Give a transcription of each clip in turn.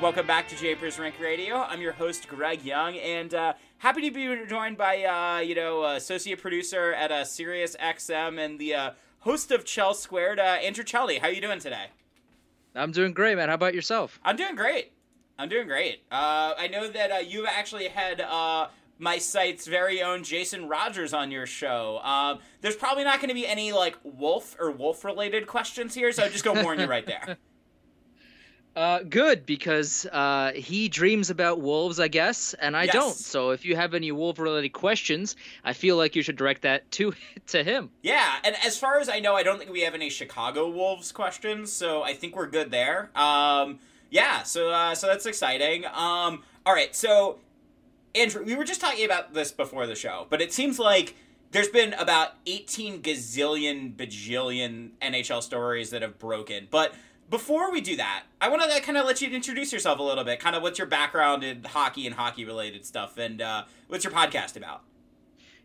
Welcome back to Japers Rink Radio. I'm your host Greg Young, and uh, happy to be joined by uh, you know associate producer at uh, Sirius XM and the uh, host of Chel Squared, uh, Andrew Chelney. How are you doing today? I'm doing great, man. How about yourself? I'm doing great. I'm doing great. Uh, I know that uh, you've actually had uh, my site's very own Jason Rogers on your show. Um, there's probably not going to be any like wolf or wolf related questions here, so I'm just gonna warn you right there. Uh, good because uh, he dreams about wolves, I guess, and I Yes. don't. So if you have any wolf-related questions, I feel like you should direct that to to him. Yeah, and as far as I know, I don't think we have any Chicago Wolves questions, so I think we're good there. Um, yeah, so uh, so that's exciting. Um, all right, so Andrew, we were just talking about this before the show, but it seems like there's been about 18 gazillion bajillion NHL stories that have broken, but. Before we do that, I want to kind of let you introduce yourself a little bit. Kind of what's your background in hockey and hockey related stuff, and uh, what's your podcast about?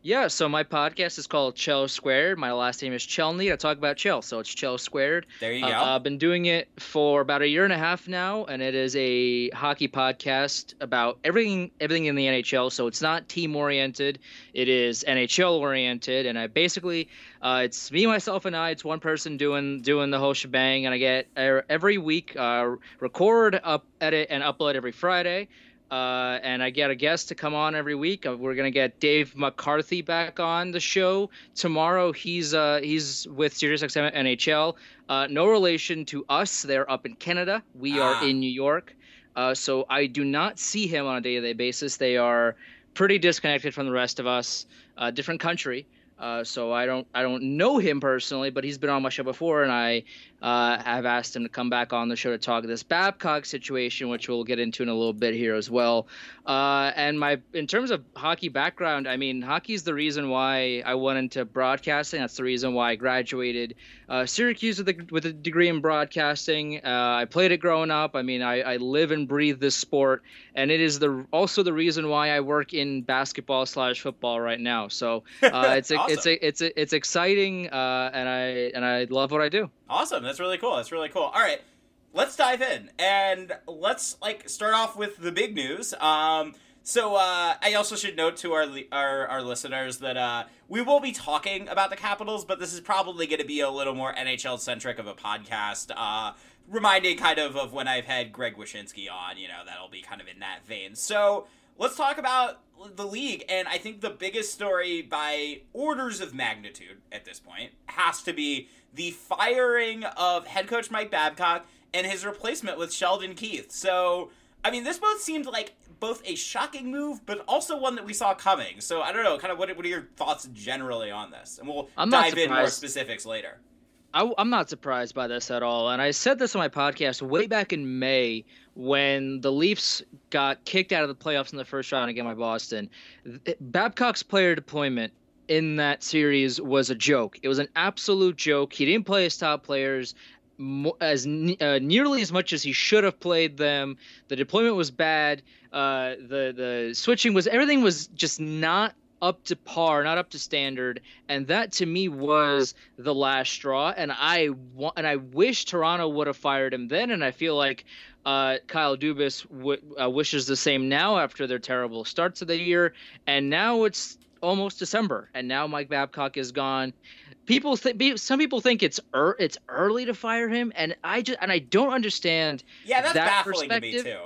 Yeah. So my podcast is called Chel Squared. My last name is Chelney. I talk about Chell, so it's Chel Squared. There you Uh, go. I've been doing it for about a year and a half now, and it is a hockey podcast about everything everything in the NHL. So it's not team oriented; it is NHL oriented, and I basically uh, it's me, myself, and I. It's one person doing doing the whole shebang, and I get uh, every week uh, record, up, edit, and upload every Friday. Uh, and I get a guest to come on every week. Uh, We're gonna get Dave McCarthy back on the show tomorrow. He's uh, he's with SiriusXM NHL. Uh, no relation to us. They're up in Canada. We Ah. are in New York. Uh, so I do not see him on a day-to-day basis. They are pretty disconnected from the rest of us. Uh, different country. Uh, so I don't I don't know him personally, but he's been on my show before, and I uh, have asked him to come back on the show to talk this Babcock situation, which we'll get into in a little bit here as well. Uh, and my in terms of hockey background, I mean, hockey's the reason why I went into broadcasting. That's the reason why I graduated uh, Syracuse with a, with a degree in broadcasting. Uh, I played it growing up. I mean, I, I live and breathe this sport, and it is the also the reason why I work in basketball slash football right now. So uh, it's a, it's a, it's a, it's exciting, uh, and I and I love what I do. Awesome. That's really cool. That's really cool. All right. Let's dive in and let's like start off with the big news. Um so uh, I also should note to our, our our listeners that uh, we will be talking about the Capitals, but this is probably going to be a little more NHL centric of a podcast. Uh, reminding kind of of when I've had Greg Wyshynski on, you know, that'll be kind of in that vein. So let's talk about the league, and I think the biggest story by orders of magnitude at this point has to be the firing of head coach Mike Babcock and his replacement with Sheldon Keefe. So, I mean, this both seemed like both a shocking move, but also one that we saw coming. So, I don't know, kind of what, what are your thoughts generally on this? And we'll I'm dive in more specifics later. I, am not surprised by this at all. And I said this on my podcast way back in May when the Leafs got kicked out of the playoffs in the first round against by Boston. Babcock's player deployment in that series was a joke. It was an absolute joke. He didn't play his top players as uh, nearly as much as he should have played them. The deployment was bad. Uh, the the switching was everything was just not up to par, not up to standard, and that to me was the last straw. And I want, and I wish Toronto would have fired him then. And I feel like uh, Kyle Dubas w- uh, wishes the same now after their terrible starts of the year. And now it's almost December, and now Mike Babcock is gone. People think some people think it's er- it's early to fire him, and I just and I don't understand. Yeah, that's that baffling to me too.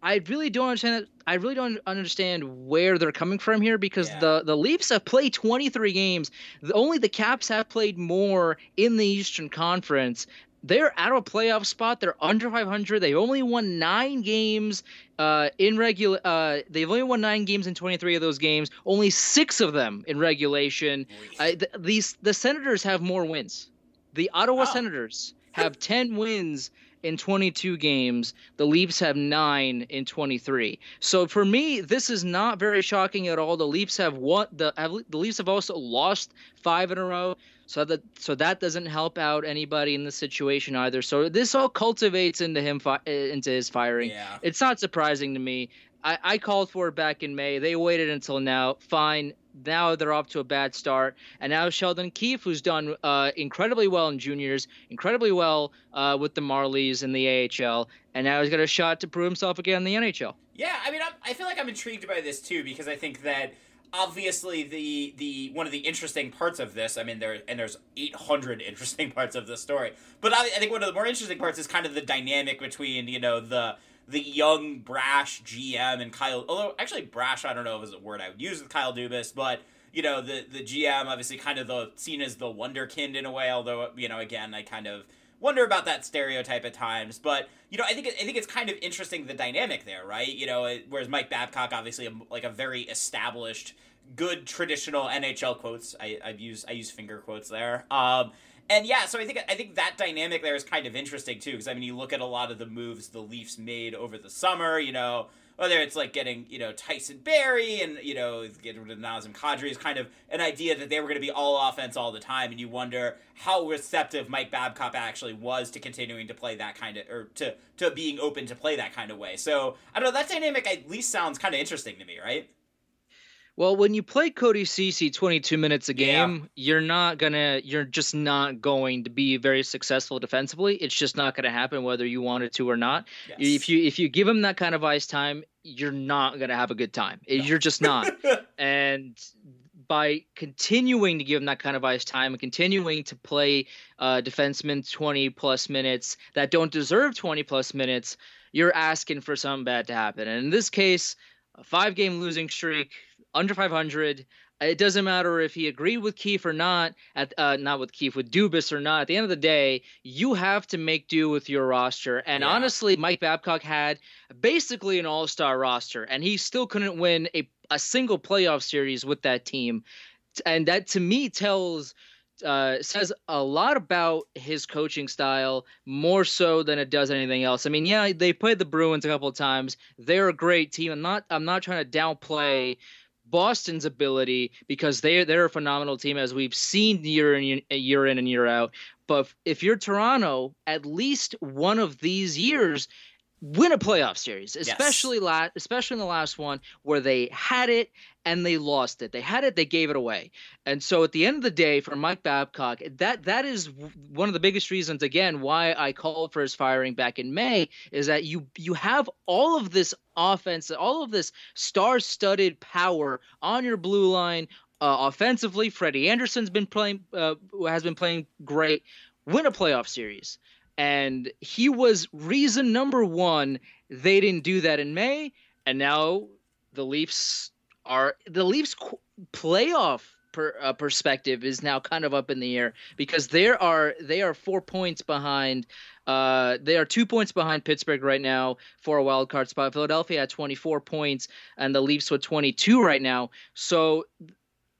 I really don't understand that. I really don't understand where they're coming from here because Yeah. the the Leafs have played 23 games. The, only the Caps have played more in the Eastern Conference. They're out of a playoff spot. They're under 500. They've only won nine games uh, in regular. Uh, they've only won nine games in 23 of those games. Only six of them in regulation. I, th- these the Senators have more wins. The Ottawa. Senators have 10 wins in 22 games. The Leafs have 9 in 23. So for me, this is not very shocking at all. The Leafs have won the have, the Leafs have also lost 5 in a row. So that so that doesn't help out anybody in the situation either. So this all cultivates into him fi- uh, into his firing. Yeah. It's not surprising to me. I, I called for it back in May. They waited until now. Fine. Now they're off to a bad start. And now Sheldon Keefe, who's done uh, incredibly well in juniors, incredibly well uh, with the Marlies in the AHL, and now he's got a shot to prove himself again in the NHL. Yeah, I mean, I'm, I feel like I'm intrigued by this too because I think that obviously the the one of the interesting parts of this. I mean, there and there's 800 interesting parts of this story, but I, I think one of the more interesting parts is kind of the dynamic between you know the the young brash GM and Kyle. Although actually brash, I don't know if is a word I would use with Kyle Dubas, but you know the the GM obviously kind of the seen as the wonderkind in a way. Although you know again, I kind of wonder about that stereotype at times. But you know, I think I think it's kind of interesting the dynamic there, right? You know, whereas Mike Babcock obviously a, like a very established, good traditional NHL quotes. I, I've used I use finger quotes there. Um, and yeah, so I think I think that dynamic there is kind of interesting too, because I mean, you look at a lot of the moves the Leafs made over the summer. You know, whether it's like getting you know Tyson Barrie and you know getting rid of Nazem Kadri is kind of an idea that they were going to be all offense all the time, and you wonder how receptive Mike Babcock actually was to continuing to play that kind of or to to being open to play that kind of way. So I don't know that dynamic at least sounds kind of interesting to me, right? Well, when you play Cody Cece 22 minutes a Yeah. game, you're not gonna, you're just not going to be very successful defensively. It's just not gonna happen whether you wanted to or not. Yes. If you if you give him that kind of ice time, you're not gonna have a good time. You're just not. and by continuing to give him that kind of ice time and continuing to play uh, defensemen 20 plus minutes that don't deserve 20 plus minutes, you're asking for something bad to happen. And in this case, a five game losing streak, under 500. It doesn't matter if he agreed with Keefe or not, at uh, not with Keefe, with Dubas or not. At the end of the day, you have to make do with your roster. And Yeah. honestly, Mike Babcock had basically an all star roster, and he still couldn't win a, a single playoff series with that team. And that to me tells uh, says a lot about his coaching style more so than it does anything else. I mean, yeah, they played the Bruins a couple of times. They're a great team. I'm not I'm not trying to downplay Boston's ability because they they're a phenomenal team as we've seen year in year in and year out. But if you're Toronto, at least one of these years win a playoff series, especially la- especially in the last one where they had it and they lost it. They had it, they gave it away. And so at the end of the day, for Mike Babcock, that that is one of the biggest reasons again why I called for his firing back in May is that you you have all of this offense, all of this star-studded power on your blue line. Uh, offensively, Freddie Andersen's been playing uh, has been playing great. Win a playoff series and he was reason number one they didn't do that in May, and now the Leafs are the Leafs qu- playoff per, uh, perspective is now kind of up in the air because there are they are four points behind. Uh, they are two points behind Pittsburgh right now for a wild card spot. Philadelphia at 24 points, and the Leafs with 22 right now. So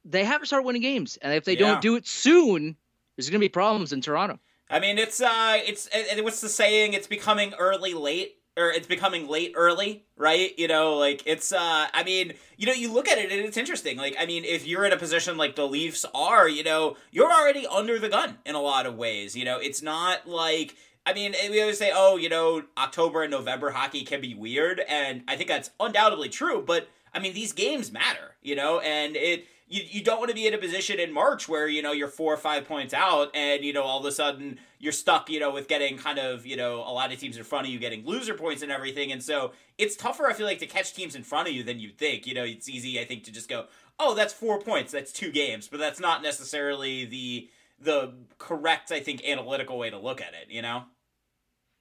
they have to start winning games, and if they Yeah. don't do it soon, there's going to be problems in Toronto. I mean, it's uh, it's and what's the saying? It's becoming early late or it's becoming late early, right? You know, like it's uh I mean, you know, you look at it and it's interesting. Like I mean, if you're in a position like the Leafs are, you know, you're already under the gun in a lot of ways. You know, it's not like I mean, we always say, "Oh, you know, October and November hockey can be weird," and I think that's undoubtedly true, but I mean, these games matter, you know, and it you, you don't want to be in a position in March where, you know, you're four or five points out and, you know, all of a sudden you're stuck, you know, with getting kind of, you know, a lot of teams in front of you getting loser points and everything. And so it's tougher, I feel like, to catch teams in front of you than you'd think. You know, it's easy, I think, to just go, oh, that's four points, that's two games, but that's not necessarily the the correct, I think, analytical way to look at it, you know?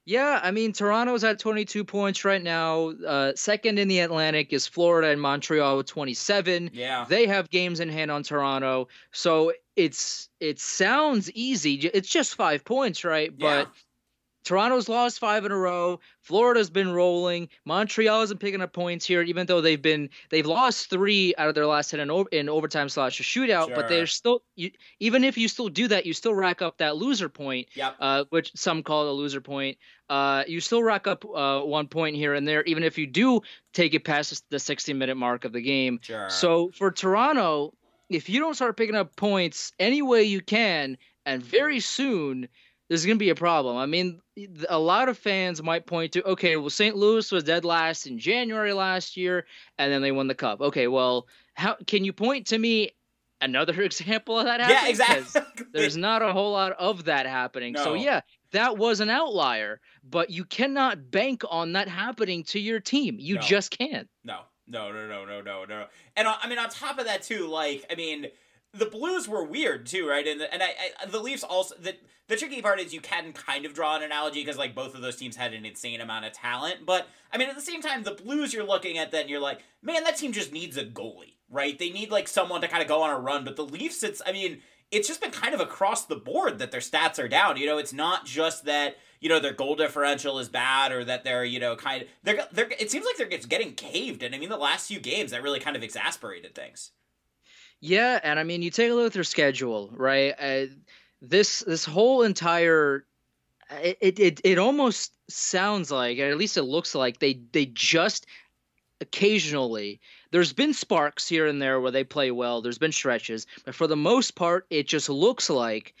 Yeah, I mean Toronto's at 22 points right now. Uh, second in the Atlantic is Florida and Montreal with 27. Yeah, they have games in hand on Toronto, so it's it sounds easy. It's just five points, right? Yeah. But Toronto's lost five in a row. Florida's been rolling. Montreal isn't picking up points here, even though they've been they've lost three out of their last ten in, over, in overtime slash a shootout. Sure. But they're still you, even if you still do that, you still rack up that loser point, yep. uh, which some call a loser point. Uh, you still rack up uh, one point here and there, even if you do take it past the 60 minute mark of the game. Sure. So for Toronto, if you don't start picking up points any way you can, and very soon there's going to be a problem. I mean, a lot of fans might point to, okay, well, St. Louis was dead last in January last year, and then they won the cup. Okay, well, how can you point to me another example of that happening? Yeah, exactly. There's not a whole lot of that happening. No. So yeah, that was an outlier, but you cannot bank on that happening to your team. You No. just can't. No, no, no, no, no, no, no. And I mean, on top of that too, like I mean, the Blues were weird too, right? And the, and I, I the Leafs also the the tricky part is you can kind of draw an analogy because like both of those teams had an insane amount of talent, but I mean at the same time, the Blues you're looking at that and you're like, man, that team just needs a goalie, right? They need like someone to kind of go on a run, but the Leafs, it's I mean. It's just been kind of across the board that their stats are down. You know, it's not just that you know their goal differential is bad or that they're you know kind of they're they're it seems like they're getting caved and i mean the last few games that really kind of exasperated things Yeah, and I mean, you take a look at their schedule, right? Uh, this this whole entire it, it it almost sounds like, or at least it looks like they they just occasionally there's been sparks here and there where they play well. There's been stretches, but for the most part, it just looks like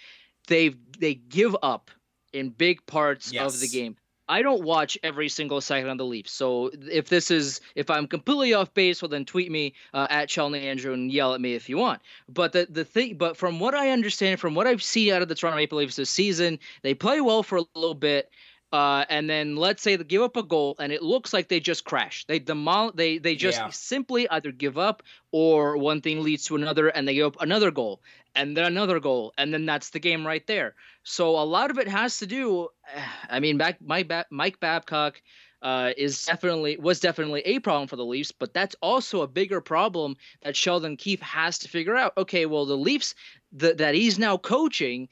they they give up in big parts of the game. I don't watch every single second of the Leafs. So if this is if I'm completely off base, well then tweet me uh, at Chelney Andrew and yell at me if you want. But the the thing, but from what I understand, from what I've seen out of the Toronto Maple Leafs this season, they play well for a little bit. Uh, and then let's say they give up a goal, and it looks like they just crash. They demol- They they just Yeah. simply either give up, or one thing leads to another, and they give up another goal, and then another goal, and then that's the game right there. So a lot of it has to do. I mean, back Mike ba- Mike Babcock uh, is definitely was definitely a problem for the Leafs, but that's also a bigger problem that Sheldon Keefe has to figure out. Okay, well the Leafs the, that he's now coaching.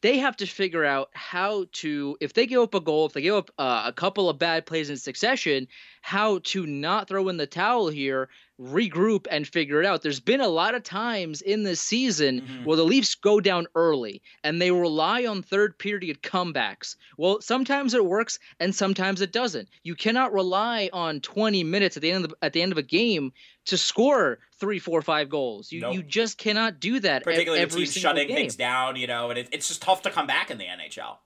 They have to figure out how to, if they give up a goal, if they give up uh, a couple of bad plays in succession, how to not throw in the towel here, regroup, and figure it out. There's been a lot of times in this season Mhm. where the Leafs go down early and they rely on third period comebacks. Well, sometimes it works and sometimes it doesn't. You cannot rely on 20 minutes at the end of the, at the end of a game to score three, four, five goals. You Nope. you just cannot do that. particularly every single shutting game. things down you know and it, it's just tough to come back in the nhl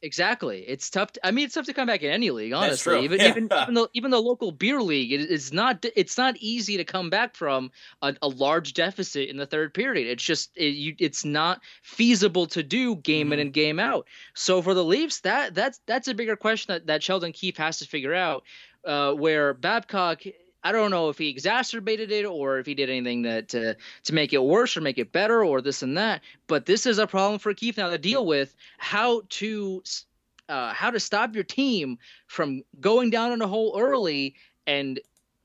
Exactly. It's tough. To, I mean, it's tough to come back in any league, honestly. Even Yeah. even even the even the local beer league, it, it's not it's not easy to come back from a, a large deficit in the third period. It's just it, you, it's not feasible to do game in Mhm. and game out. So for the Leafs, that that's that's a bigger question that, that Sheldon Keefe has to figure out. Uh, where Babcock. I don't know if he exacerbated it or if he did anything that to to make it worse or make it better or this and that. But this is a problem for Keefe now to deal with. How to uh, how to stop your team from going down in a hole early and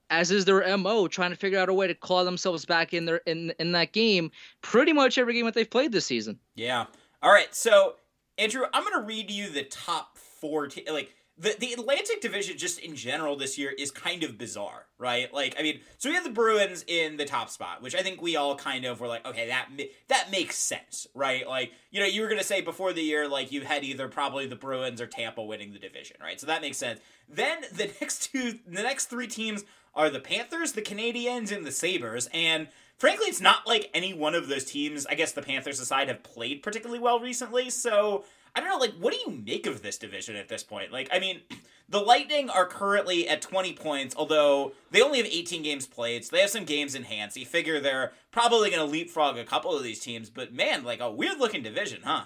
as is their mo trying to figure out a way to claw themselves back in their in in that game pretty much every game that they've played this season Yeah. All right. So, Andrew, I'm to read you the top four. Te- like, the the Atlantic Division just in general this year is kind of bizarre, right? Like, I mean, so we have the Bruins in the top spot, which I think we all kind of were like, okay, that that makes sense, right? Like, you know, you were gonna say before the year, like you had either probably the Bruins or Tampa winning the division, right? So that makes sense. Then the next two, the next three teams are the Panthers, the Canadiens, and the Sabres, and frankly, it's not like any one of those teams. I guess the Panthers aside have played particularly well recently, so I don't know, like, what do you make of this division at this point? Like, I mean, the Lightning are currently at 20 points, although they only have 18 games played, so they have some games in hand. So you figure they're probably going to leapfrog a couple of these teams, but man, like a weird looking division, huh?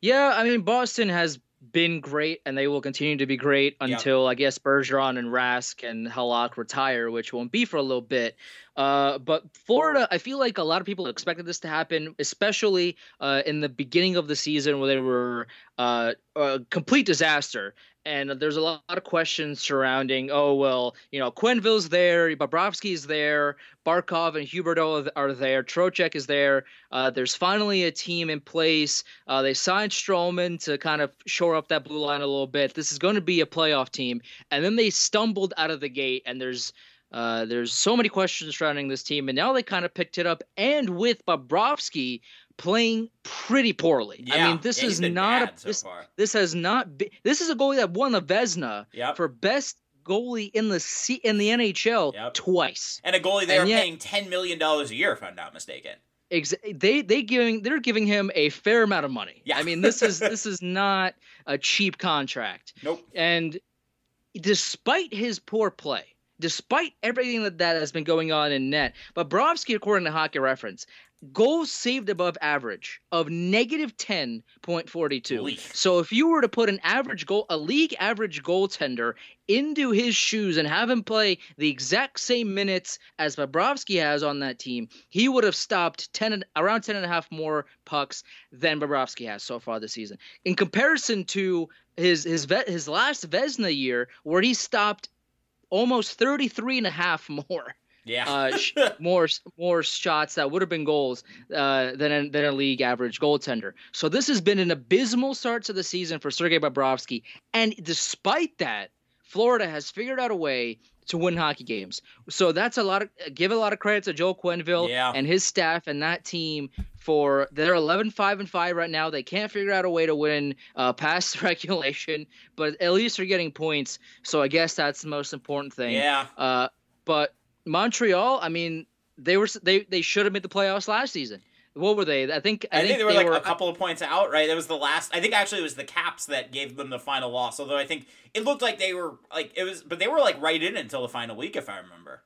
Yeah, I mean, Boston has been great, and they will continue to be great until. I guess Bergeron and Rask and Halak retire, which won't be for a little bit. Uh, but Florida, I feel like a lot of people expected this to happen, especially uh, in the beginning of the season where they were uh, a complete disaster. And there's a lot of questions surrounding, oh, well, you know, Quenneville's there, Bobrovsky's there, Barkov and Huberdeau are there, Trocheck is there. Uh, there's finally a team in place. Uh, they signed Stralman to kind of shore up that blue line a little bit. This is going to be a playoff team. And then they stumbled out of the gate, and there's uh, there's so many questions surrounding this team, and now they kind of picked it up. And with Bobrovsky playing pretty poorly. Yeah, I mean, this yeah, is not a, this, so this has not been, this is a goalie that won the Vezina yep. for best goalie in the C, in the NHL yep. twice. And a goalie they and are yet, paying ten million dollars a year, if I'm not mistaken. Ex- they they giving they're giving him a fair amount of money. Yeah. I mean, this is this is not a cheap contract. Nope. And despite his poor play, despite everything that, that has been going on in net. But Bobrovsky, according to Hockey Reference, goals saved above average of negative 10.42. So if you were to put an average goal, a league average goaltender into his shoes and have him play the exact same minutes as Bobrovsky has on that team, he would have stopped 10 around 10 and a half more pucks than Bobrovsky has so far this season. In comparison to his his his last Vezina year where he stopped almost 33 and a half more. Yeah. uh, sh- more more shots that would have been goals uh, than a, than a league average goaltender. So this has been an abysmal start to the season for Sergei Bobrovsky, and despite that, Florida has figured out a way to win hockey games. So that's a lot of give a lot of credit to Joel Quenneville yeah. and his staff and that team for they're 11 5 and 5 right now. They can't figure out a way to win uh, past regulation, but at least they're getting points. So I guess that's the most important thing. Yeah. Uh, but Montreal, I mean, they were they they should have made the playoffs last season. What were they? I think I, I think, think, they were they like were, a couple of points out, right? It was the last. I think actually it was the Caps that gave them the final loss. Although I think it looked like they were like it was, but they were like right in until the final week, if I remember.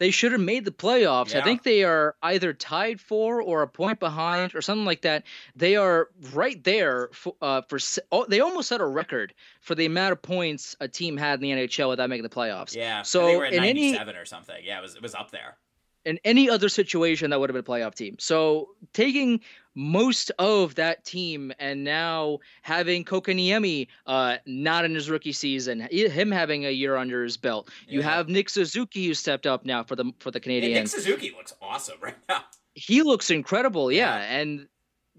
They should have made the playoffs. Yeah. I think they are either tied for or a point behind or something like that. They are right there for, uh, for oh, they almost set a record for the amount of points a team had in the NHL without making the playoffs. Yeah. So they were at in any 97 or something. Yeah, it was it was up there. in any other situation that would have been a playoff team. So taking most of that team and now having Kotkaniemi uh, not in his rookie season, him having a year under his belt. You have Nick Suzuki who stepped up now for the for the Canadiens. Nick Suzuki looks awesome right now. he looks incredible, yeah. Yeah. And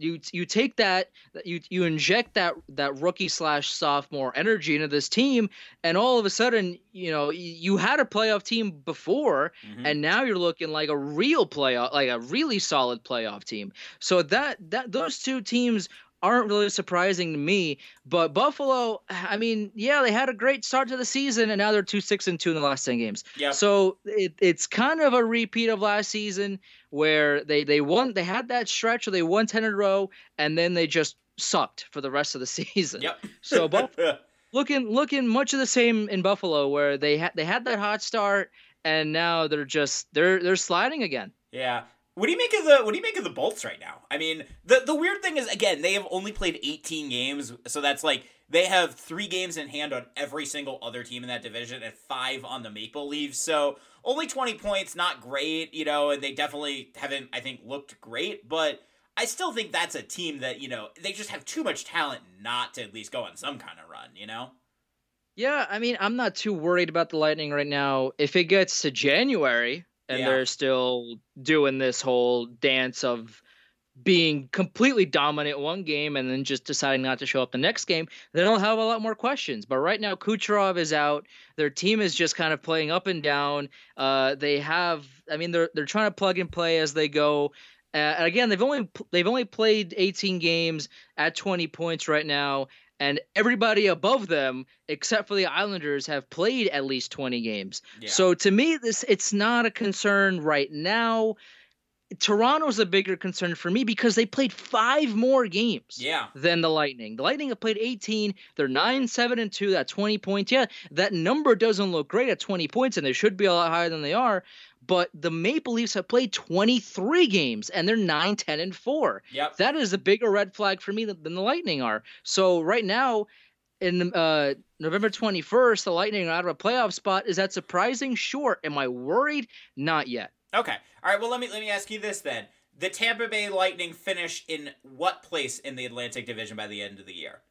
you you take that you you inject that that rookie slash sophomore energy into this team, and all of a sudden, you know, you had a playoff team before, Mhm. and now you're looking like a real playoff, like a really solid playoff team. So that that those two teams aren't really surprising to me. But Buffalo, I mean, yeah, they had a great start to the season, and now they're two six and two in the last ten games. Yeah. So it, it's kind of a repeat of last season where they they won, they had that stretch where they won ten in a row, and then they just sucked for the rest of the season. Yep. So Buff- looking looking much of the same in Buffalo, where they had they had that hot start, and now they're just they're they're sliding again. Yeah. What do you make of the What do you make of the Bolts right now? I mean, the the weird thing is again they have only played 18 games, so that's like they have three games in hand on every single other team in that division and five on the Maple Leafs. So only 20 points, not great, you know, and they definitely haven't, I think, looked great, but. I still think that's a team that, you know, they just have too much talent not to at least go on some kind of run, you know? Yeah, I mean, I'm not too worried about the Lightning right now. If it gets to January and Yeah. they're still doing this whole dance of being completely dominant one game and then just deciding not to show up the next game, then I'll have a lot more questions. But right now, Kucherov is out. Their team is just kind of playing up and down. Uh, they have, I mean, they're they're trying to plug and play as they go. Uh, again, they've only they've only played 18 games at 20 points right now, and everybody above them, except for the Islanders, have played at least 20 games. Yeah. So to me, this it's not a concern right now. Toronto's a bigger concern for me because they played five more games yeah. than the Lightning. The Lightning have played 18. They're 9, 7, and 2. That 20 points. Yeah, that number doesn't look great at 20 points, and they should be a lot higher than they are. But the Maple Leafs have played 23 games, and they're 9, 10, and 4. Yep. That is a bigger red flag for me than, than the Lightning are. So right now, in uh, November 21st, the Lightning are out of a playoff spot. Is that surprising? Sure. Am I worried? Not yet. Okay. All right. Well, let me let me ask you this then: the Tampa Bay Lightning finish in what place in the Atlantic Division by the end of the year?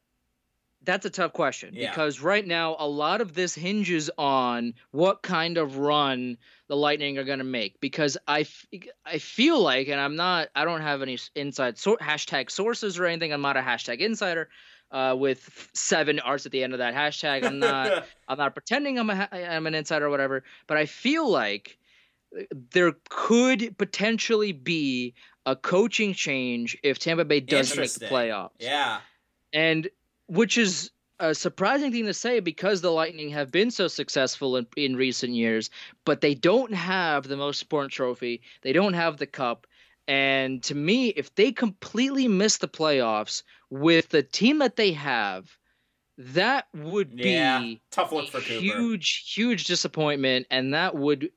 That's a tough question yeah. because right now a lot of this hinges on what kind of run the Lightning are going to make. Because I, f- I feel like, and I'm not, I don't have any inside so- hashtag sources or anything. I'm not a hashtag insider. Uh, with seven R's at the end of that hashtag, I'm not. I'm not pretending I'm a I'm an insider or whatever. But I feel like there could potentially be a coaching change if Tampa Bay does make the playoffs. Yeah. And which is a surprising thing to say because the Lightning have been so successful in, in recent years, but they don't have the most important trophy. They don't have the cup. And to me, if they completely miss the playoffs with the team that they have, that would be yeah, tough look for huge, huge disappointment, and that would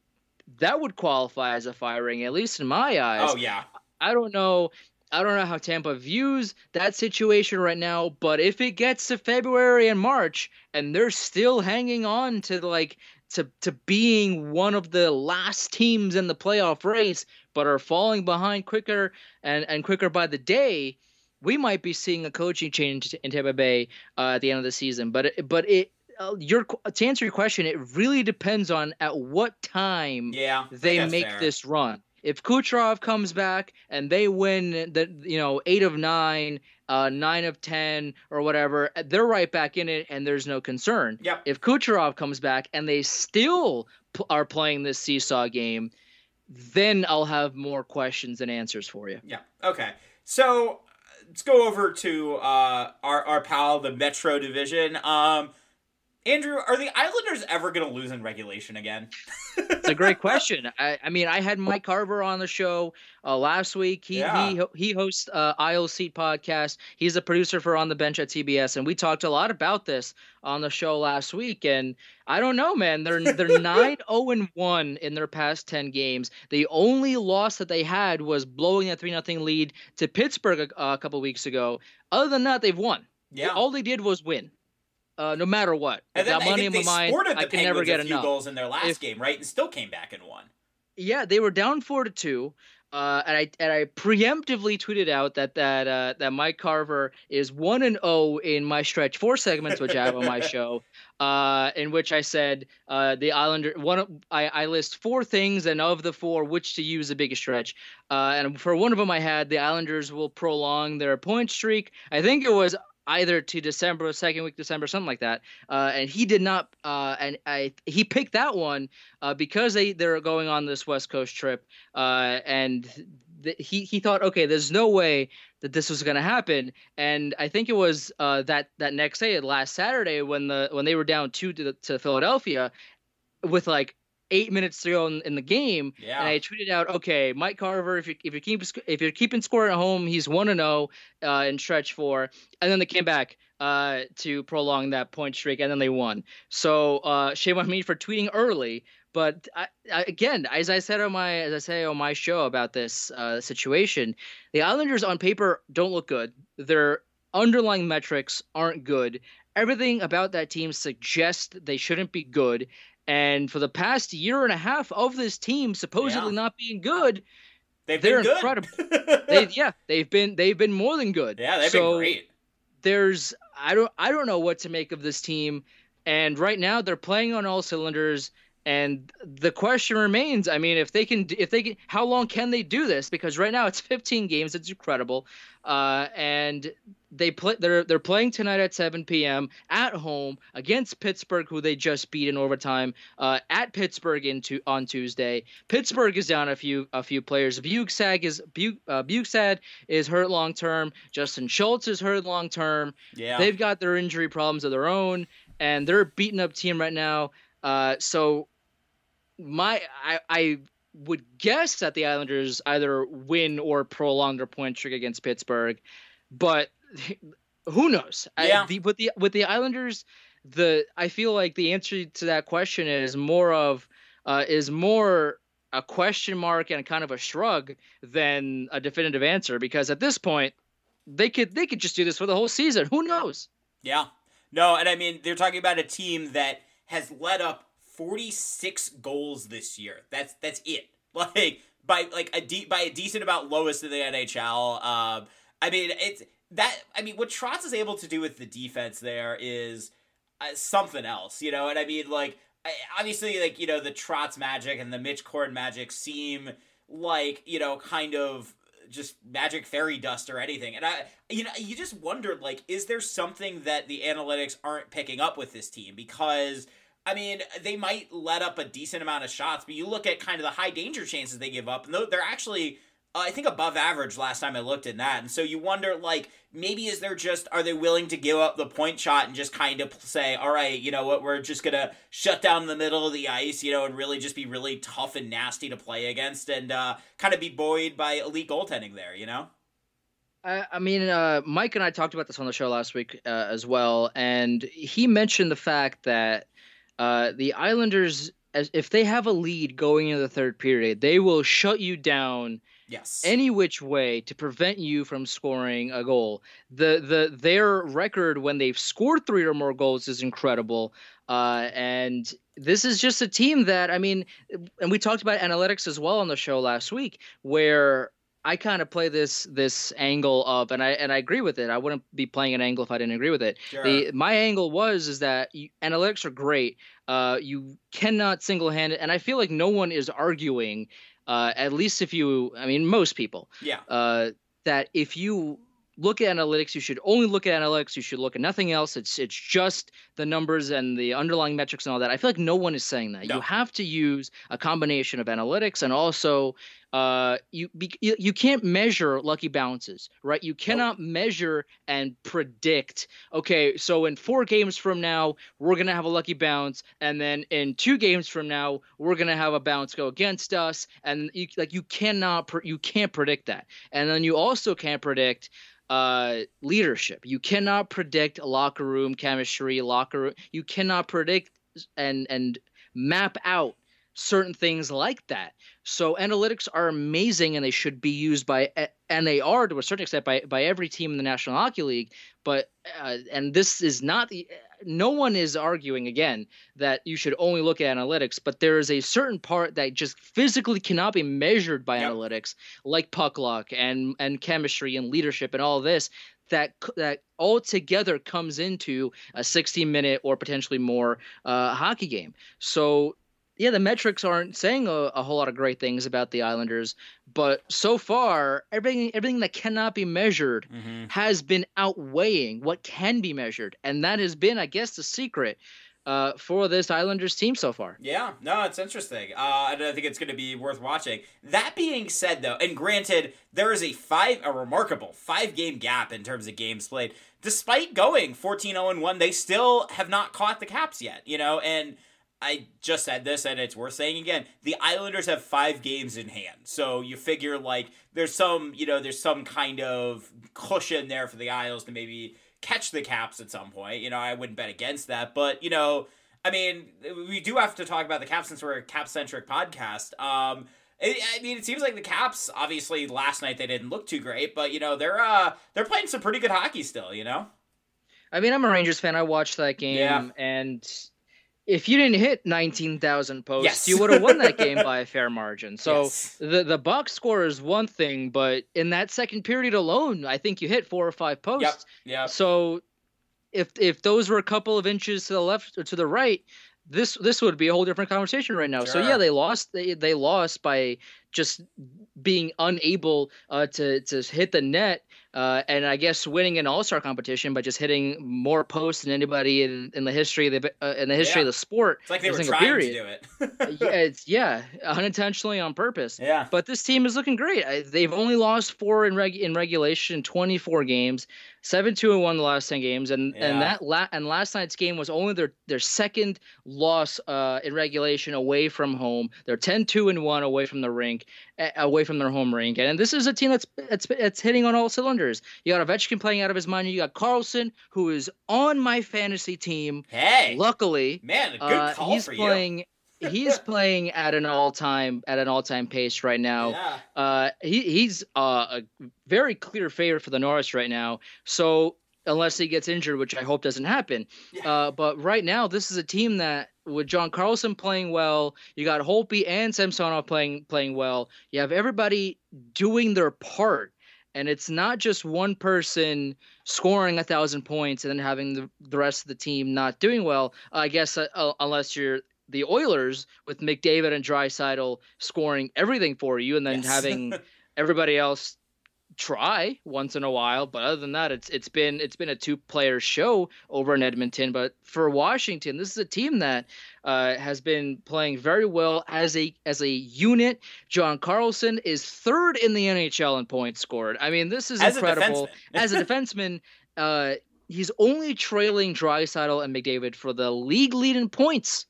that would qualify as a firing, at least in my eyes. Oh yeah. I don't know. I don't know how Tampa views that situation right now, but if it gets to February and March and they're still hanging on to like to to being one of the last teams in the playoff race, but are falling behind quicker and and quicker by the day, we might be seeing a coaching change in Tampa Bay uh, at the end of the season. But it, but it uh, your to answer your question, it really depends on at what time yeah, they make fair. this run. If Kucherov comes back and they win the you know eight of nine, uh, nine of ten, or whatever, they're right back in it, and there's no concern. Yep. If Kucherov comes back and they still p- are playing this seesaw game, then I'll have more questions and answers for you. Yeah. Okay. So let's go over to uh, our our pal, the Metro Division. Um, Andrew, are the Islanders ever going to lose in regulation again? it's a great question. I, I, mean, I had Mike Carver on the show uh, last week. He yeah. he he hosts uh, Isle Seat podcast. He's a producer for On the Bench at TBS, and we talked a lot about this on the show last week. And I don't know, man. They're they're nine zero oh and one in their past ten games. The only loss that they had was blowing that three nothing lead to Pittsburgh a, a couple weeks ago. Other than that, they've won. Yeah. All they did was win uh, no matter what. And then money in my mind. I can never get a few enough. goals in their last if, game, right? And still came back and won. Yeah, they were down four to two. Uh, and I and I preemptively tweeted out that that uh, that Mike Carver is one and zero oh in my stretch four segments, which I have on my show, uh, in which I said uh, the Islander one. I, I list four things, and of the four, which to use the biggest stretch. Uh, and for one of them, I had the Islanders will prolong their point streak. I think it was either to December, second week December, something like that. Uh, and he did not. Uh, and I he picked that one uh, because they they're going on this West Coast trip. Uh, and th- he he thought, okay, there's no way that this was going to happen. And I think it was uh, that that next day, last Saturday, when the when they were down two to, to Philadelphia, with like eight minutes to go in, in the game, yeah. and I tweeted out, "Okay, Mike Carver, if you if you keep if you're keeping score at home, he's one to zero in stretch four, and then they came back uh, to prolong that point streak, and then they won. So uh, shame on me for tweeting early. But I, I, again, as I said on my as I say on my show about this uh, situation, the Islanders on paper don't look good. Their underlying metrics aren't good. Everything about that team suggests they shouldn't be good. And for the past year and a half of this team supposedly yeah. not being good, they've they're been incredible. they, yeah, they've been they've been more than good. Yeah, they've so been great. There's I don't I don't know what to make of this team. And right now they're playing on all cylinders. And the question remains. I mean, if they can, if they can, how long can they do this? Because right now it's 15 games. It's incredible, uh, and they play. They're they're playing tonight at 7 p.m. at home against Pittsburgh, who they just beat in overtime. Uh, at Pittsburgh into on Tuesday. Pittsburgh is down a few a few players. Bjugstad is Buk, uh, is hurt long term. Justin Schultz is hurt long term. Yeah, they've got their injury problems of their own, and they're a beaten up team right now. Uh, so my I, I would guess that the Islanders either win or prolong their point streak against Pittsburgh, but who knows? Yeah. I, the, with the with the Islanders, the I feel like the answer to that question is more of uh, is more a question mark and kind of a shrug than a definitive answer because at this point they could they could just do this for the whole season. Who knows? Yeah. No, and I mean they're talking about a team that has led up 46 goals this year. That's that's it. Like by like a de- by a decent amount lowest in the NHL. Um, I mean it's that. I mean what Trotz is able to do with the defense there is uh, something else, you know. And I mean like obviously like you know the Trotz magic and the Mitch Korn magic seem like you know kind of just magic fairy dust or anything. And I, you know, you just wondered like, is there something that the analytics aren't picking up with this team? Because I mean, they might let up a decent amount of shots, but you look at kind of the high danger chances they give up, and they're actually, uh, I think, above average last time I looked at that. And so you wonder, like, maybe is there just, are they willing to give up the point shot and just kind of say, all right, you know what, we're just going to shut down the middle of the ice, you know, and really just be really tough and nasty to play against and uh, kind of be buoyed by elite goaltending there, you know? I, mean, uh, Mike and I talked about this on the show last week uh, as well, and he mentioned the fact that uh, the Islanders, as if they have a lead going into the third period, they will shut you down. Yes. Any which way to prevent you from scoring a goal. The the their record when they've scored three or more goals is incredible. Uh, and this is just a team that I mean, and we talked about analytics as well on the show last week, where I kind of play this this angle of, and I and I agree with it. I wouldn't be playing an angle if I didn't agree with it. Sure. The my angle was is that you, analytics are great. Uh, you cannot single handed, and I feel like no one is arguing. Uh, at least if you, I mean, most people. Yeah. Uh, that if you look at analytics, you should only look at analytics. You should look at nothing else. It's it's just the numbers and the underlying metrics and all that. I feel like no one is saying that. No. You have to use a combination of analytics and also uh, you, be, you you can't measure lucky bounces, right? You cannot measure and predict. Okay, so in four games from now, we're gonna have a lucky bounce, and then in two games from now, we're gonna have a bounce go against us, and you, like you cannot you can't predict that, and then you also can't predict uh, leadership. You cannot predict locker room chemistry, locker room. You cannot predict and and map out certain things like that. So analytics are amazing and they should be used by and they are to a certain extent by by every team in the National Hockey League. But uh, and this is not the no one is arguing again that you should only look at analytics, but there is a certain part that just physically cannot be measured by Yep. analytics, like puck luck and and chemistry and leadership and all this that that all together comes into a 60 minute or potentially more uh, hockey game. So yeah, the metrics aren't saying a, a whole lot of great things about the Islanders, but so far everything everything that cannot be measured Mm-hmm. has been outweighing what can be measured, and that has been, I guess, the secret uh, for this Islanders team so far. Yeah, no, it's interesting. Uh, and I think it's going to be worth watching. That being said, though, and granted, there is a five, a remarkable five game gap in terms of games played. Despite going 14 0 1, they still have not caught the Caps yet, you know, and I just said this and it's worth saying again. The Islanders have five games in hand. So you figure like there's some, you know, there's some kind of cushion there for the Isles to maybe catch the Caps at some point. You know, I wouldn't bet against that, but you know, I mean, we do have to talk about the Caps since we're a Cap centric podcast. Um, I mean, it seems like the Caps. Obviously, last night they didn't look too great, but you know they're uh they're playing some pretty good hockey still. You know, I mean, I'm a Rangers fan. I watched that game, Yeah. and if you didn't hit 19,000 posts, Yes. you would have won that game by a fair margin. So Yes. the the box score is one thing, but in that second period alone, I think you hit four or five posts. yep, So if if those were a couple of inches to the left or to the right, this this would be a whole different conversation right now. Sure. So yeah, they lost. They they lost by just being unable uh, to to hit the net uh, and I guess winning an All Star competition by just hitting more posts than anybody in, in the history of the uh, in the history yeah. of the sport. It's like they were trying period. to do it. yeah, it's yeah, unintentionally on purpose. Yeah. But this team is looking great. They've only lost four in reg in regulation, twenty four games seven two and one the last ten games, and yeah. and that la- and last night's game was only their their second loss uh, in regulation away from home. They're 10-2 and one away from the rink, away from their home rink, and this is a team that's that's that's hitting on all cylinders. You got Ovechkin playing out of his mind. You got Carlson, who is on my fantasy team. Hey, luckily, man, a good uh, call he's for playing. You he's playing at an all-time at an all-time pace right now. Yeah. Uh, he he's uh, a very clear favorite for the Norris right now. So unless he gets injured, which I hope doesn't happen. Yeah. Uh, but right now, this is a team that with John Carlson playing well, you got Holtby and Samsonov playing playing well. You have everybody doing their part. And it's not just one person scoring a thousand points and then having the, the rest of the team not doing well. I guess uh, uh unless you're the Oilers with McDavid and Draisaitl scoring everything for you, and then yes. having everybody else try once in a while. But other than that, it's it's been it's been a two player show over in Edmonton. But for Washington, this is a team that uh, has been playing very well as a as a unit. John Carlson is third in the NHL in points scored. I mean, this is as incredible. A as a defenseman, uh, he's only trailing Draisaitl and McDavid for the league lead in points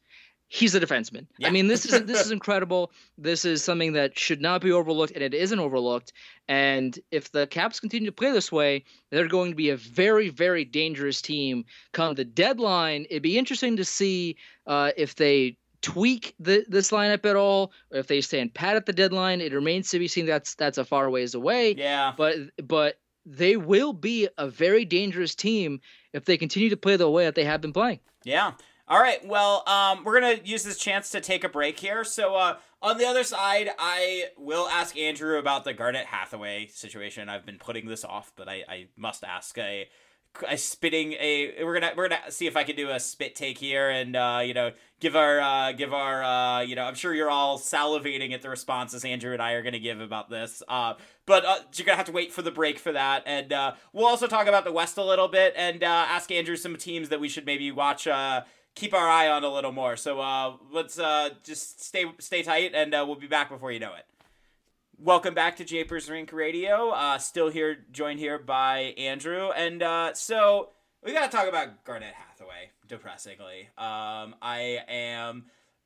he's a defenseman. Yeah. I mean, this is this is incredible. This is something that should not be overlooked, and it isn't overlooked. And if the Caps continue to play this way, they're going to be a very, very dangerous team come the deadline. It'd be interesting to see uh, if they tweak the, this lineup at all, or if they stand pat at the deadline. It remains to be seen. That's that's a far ways away. Yeah, but but they will be a very dangerous team if they continue to play the way that they have been playing. Yeah. All right, well, um, we're gonna use this chance to take a break here. So, uh, on the other side, I will ask Andrew about the Garnet Hathaway situation. I've been putting this off, but I, I must ask a, a spitting a. We're gonna we're gonna see if I can do a spit take here, and uh, you know, give our uh, give our uh, you know, I'm sure you're all salivating at the responses Andrew and I are gonna give about this. Uh, but uh, you're gonna have to wait for the break for that, and uh, we'll also talk about the West a little bit, and uh, ask Andrew some teams that we should maybe watch. Uh, keep our eye on a little more. So uh, let's uh, just stay stay tight, and uh, we'll be back before you know it. Welcome back to Japers Rink Radio. Uh, still here, joined here by Andrew, and uh, so we got to talk about Garnet Hathaway. Depressingly, um, I am.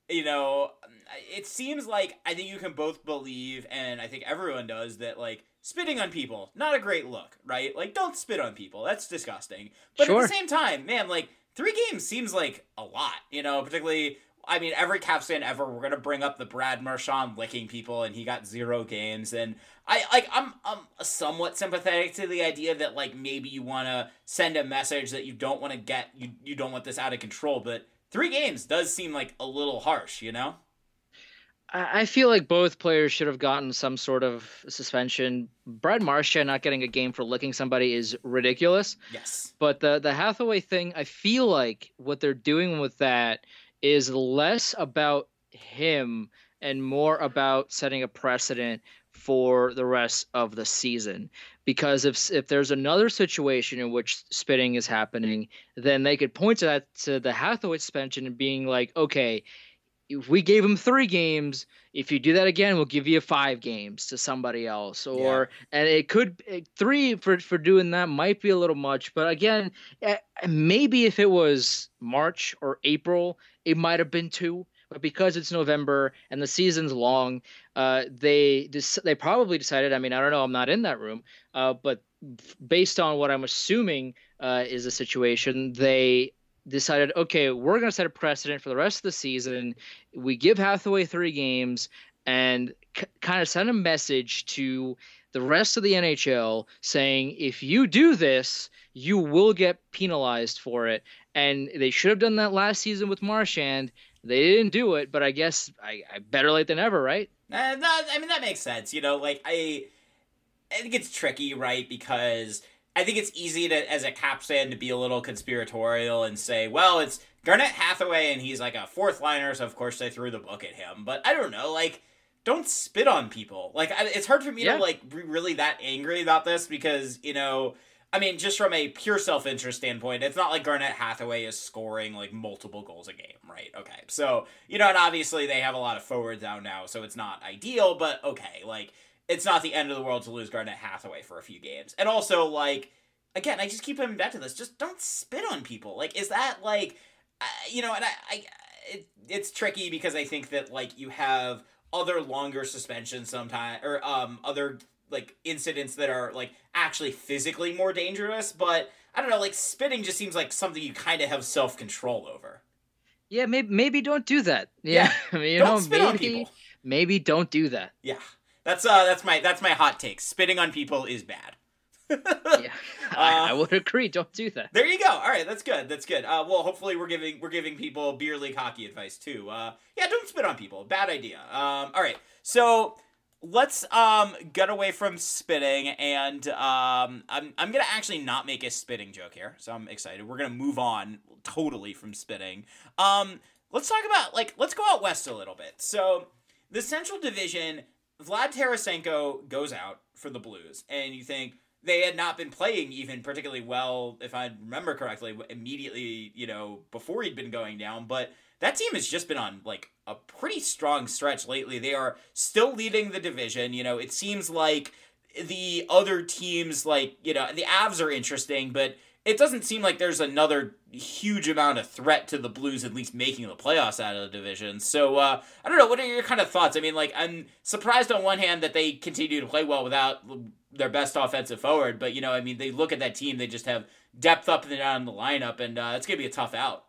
You know, it seems like I think you can both believe, and I think everyone does that. Like spitting on people, not a great look, right? Like, don't spit on people. That's disgusting. But sure. at the same time, man, like three games seems like a lot, you know, particularly. I mean, every Caps fan ever, we're gonna bring up the Brad Marchand licking people, and he got zero games. And I like, I'm, I'm somewhat sympathetic to the idea that like maybe you want to send a message that you don't want to get, you, you don't want this out of control. But three games does seem like a little harsh, you know. I feel like both players should have gotten some sort of suspension. Brad Marchand not getting a game for licking somebody is ridiculous. Yes. But the the Hathaway thing, I feel like what they're doing with that is less about him and more about setting a precedent for the rest of the season. Because if if there's another situation in which spitting is happening, then they could point to that to the Hathaway suspension and being like, okay, if we gave him three games, if you do that again, we'll give you five games to somebody else. Or yeah. and it could three for for doing that might be a little much, but again, eh, maybe if it was March or April, it might have been two. But because it's November and the season's long, uh, they they probably decided. I mean, I don't know. I'm not in that room, uh, but based on what I'm assuming uh, is the situation, they decided, okay, we're going to set a precedent for the rest of the season. We give Hathaway three games and c- kind of send a message to the rest of the NHL saying, if you do this, you will get penalized for it. And they should have done that last season with Marchand. They didn't do it, but I guess I, I better late than ever, right? Uh, I mean, that makes sense. You know, like I, I think it's tricky, right? Because I think it's easy to, as a Caps fan, to be a little conspiratorial and say, well, it's Garnet Hathaway and he's like a fourth liner, so of course they threw the book at him. But I don't know, like, don't spit on people. Like, I, it's hard for me Yeah. to like be really that angry about this because you know. I mean, just from a pure self interest standpoint, it's not like Garnet Hathaway is scoring like multiple goals a game, right? Okay. So, you know, and obviously they have a lot of forwards out now, so it's not ideal, but okay. Like, it's not the end of the world to lose Garnet Hathaway for a few games. And also, like, again, I just keep coming back to this. Just don't spit on people. Like, is that like, uh, you know, and I, I it, it's tricky because I think that like you have other longer suspensions sometimes, or um, other like incidents that are like actually physically more dangerous. But I don't know, like spitting just seems like something you kind of have self control over. Yeah, maybe maybe don't do that. Yeah, I mean, you don't know, spit on maybe people. maybe don't do that. Yeah, that's uh, that's my that's my hot take. Spitting on people is bad. Yeah, I, I Uh, would agree. Don't do that. There you go. All right, that's good. That's good. Uh, well, hopefully we're giving we're giving people beer league hockey advice too. Uh, yeah, don't spit on people. Bad idea. Um, all right, so let's um get away from spitting, and um, I'm I'm gonna actually not make a spitting joke here, so I'm excited. We're gonna move on totally from spitting. Um, let's talk about like let's go out west a little bit. So the Central Division, Vlad Tarasenko goes out for the Blues, and you think they had not been playing even particularly well, if I remember correctly, immediately, you know, before he'd been going down. But that team has just been on like a pretty strong stretch lately. They are still leading the division. You know, it seems like the other teams, like, you know, the Avs are interesting, but it doesn't seem like there's another huge amount of threat to the Blues at least making the playoffs out of the division. So uh, I don't know. What are your kind of thoughts? I mean, like I'm surprised on one hand that they continue to play well without their best offensive forward, but you know, I mean, they look at that team, they just have depth up and down the lineup, and uh, it's gonna be a tough out.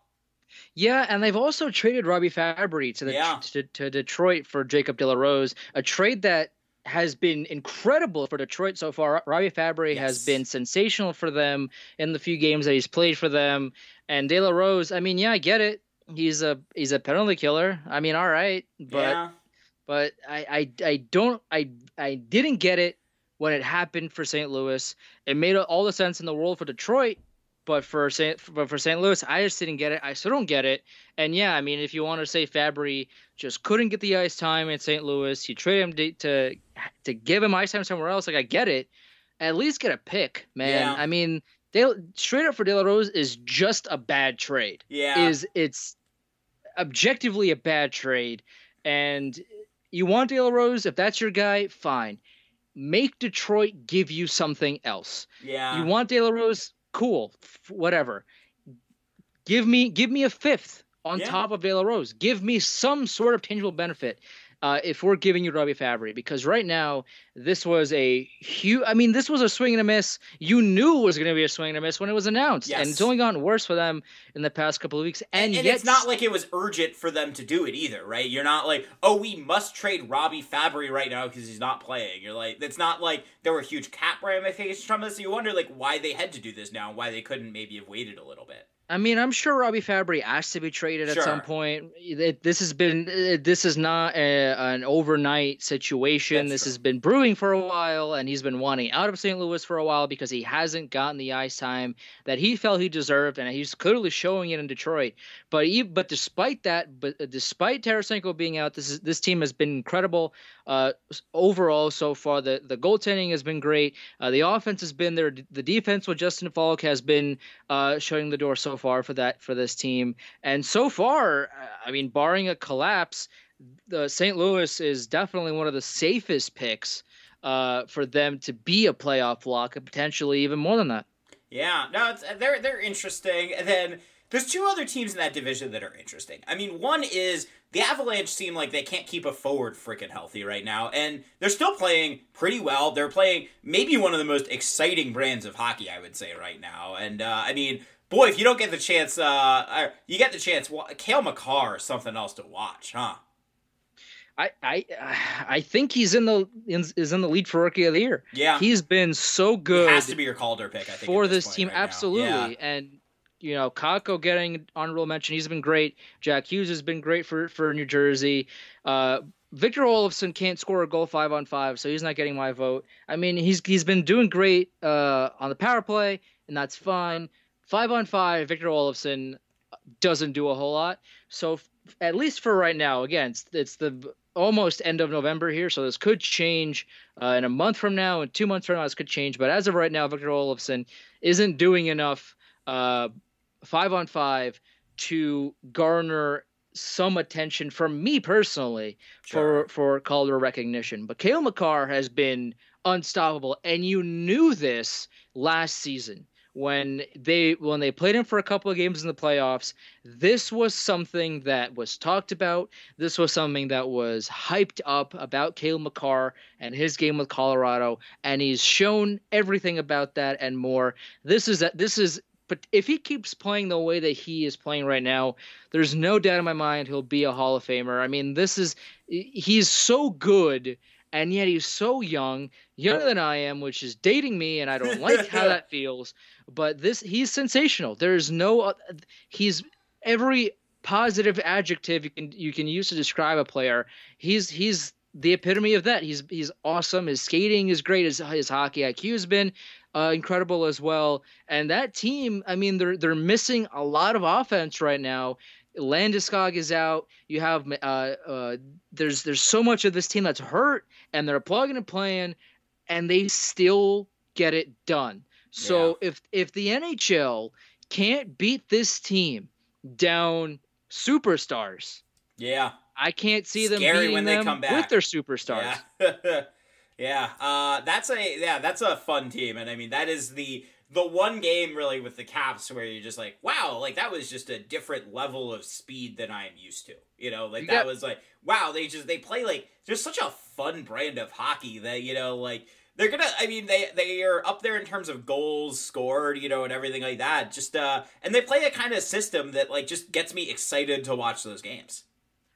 Yeah, and they've also traded Robby Fabbri to the Yeah. to, to Detroit for Jacob De La Rose, a trade that has been incredible for Detroit so far. Robby Fabbri Yes. has been sensational for them in the few games that he's played for them. And De La Rose, I mean, yeah, I get it. He's a he's a penalty killer. I mean, all right, but yeah, but I, I I don't I I didn't get it when it happened for St. Louis. It made all the sense in the world for Detroit, but for St. But for St. Louis, I just didn't get it. I still don't get it. And yeah, I mean, if you want to say Fabbri just couldn't get the ice time in St. Louis, you trade him to to, to give him ice time somewhere else. Like I get it. At least get a pick, man. Yeah. I mean, they straight up for De La Rose is just a bad trade yeah, is it's objectively a bad trade and you want De La Rose if that's your guy fine make Detroit give you something else yeah. you want De La Rose cool whatever. Give me give me a fifth on Yeah. top of De La Rose. Give me some sort of tangible benefit uh, if we're giving you Robby Fabbri, because right now this was a huge. I mean, this was a swing and a miss. You knew it was going to be a swing and a miss when it was announced, and it's only gotten worse for them in the past couple of weeks. And, and, and yet, it's not like it was urgent for them to do it either, right? You're not like, oh, we must trade Robby Fabbri right now because he's not playing. You're like, it's not like there were huge cap ramifications from this. You wonder like why they had to do this now, and why they couldn't maybe have waited a little bit. I mean, I'm sure Robby Fabbri asked to be traded at some point. It- this has been this is not a, an overnight situation. That's this true. has been brewing for a while, and he's been wanting out of St. Louis for a while because he hasn't gotten the ice time that he felt he deserved, and he's clearly showing it in Detroit. But he, but despite that, but uh, despite Tarasenko being out, this is this team has been incredible uh, overall so far. The the goaltending has been great. Uh, the offense has been there. The defense with Justin Faulk has been uh, shutting the door so far for that for this team. And so far, uh, I mean, barring a collapse, the St. Louis is definitely one of the safest picks uh, for them to be a playoff lock, and potentially even more than that. Yeah, no, they're they're interesting. And then there's two other teams in that division that are interesting. I mean, one is the Avalanche seem like they can't keep a forward freaking healthy right now, and they're still playing pretty well. They're playing maybe one of the most exciting brands of hockey, I would say, right now. And uh, I mean, boy, if you don't get the chance, uh, you get the chance, wa- Cale Makar is something else to watch, huh? I I I think he's in the in, is in the lead for rookie of the year. Yeah, He's been so he good has to be your Calder pick. I think for at this team, right absolutely. Yeah. And you know, Kakko getting honorable mention. He's been great. Jack Hughes has been great for for New Jersey. Uh, Victor Olofsson can't score a goal five on five, so he's not getting my vote. I mean, he's he's been doing great uh, on the power play, and that's fine. Five on five, Victor Olofsson doesn't do a whole lot. So f- at least for right now, again, it's, it's the almost end of November here, so this could change uh, in a month from now, and two months from now, this could change. But as of right now, Victor Olofsson isn't doing enough uh, five on five to garner some attention from me personally Sure. for for Calder recognition. But Cale Makar has been unstoppable, and you knew this last season when they when they played him for a couple of games in the playoffs. This was something that was talked about. This was something that was hyped up about Cale Makar and his game with Colorado, and he's shown everything about that and more. This is that this is but if he keeps playing the way that he is playing right now, there's no doubt in my mind he'll be a Hall of Famer. I mean, this is he's so good and yet he's so young, younger than I am, which is dating me and I don't like how that feels. But this he's sensational. There's no he's every positive adjective you can you can use to describe a player. He's he's the epitome of that. He's he's awesome. His skating is great. His his hockey IQ has been uh, incredible as well. And that team, I mean, they're they're missing a lot of offense right now. Landeskog is out. You have uh, uh, there's there's so much of this team that's hurt, and they're plugging and playing, and they still get it done. So if if the NHL can't beat this team down superstars, Yeah. I can't see them Scary beating when they them come back. with their superstars. Yeah. yeah. Uh, that's a yeah, that's a fun team, and I mean that is the the one game really with the Caps where you're just like, wow, like that was just a different level of speed than I'm used to. You know, like You that got- was like, wow, they just they play like just such a fun brand of hockey that you know like. They're gonna. I mean, they they are up there in terms of goals scored, you know, and everything like that. Just uh, and they play a kind of system that like just gets me excited to watch those games.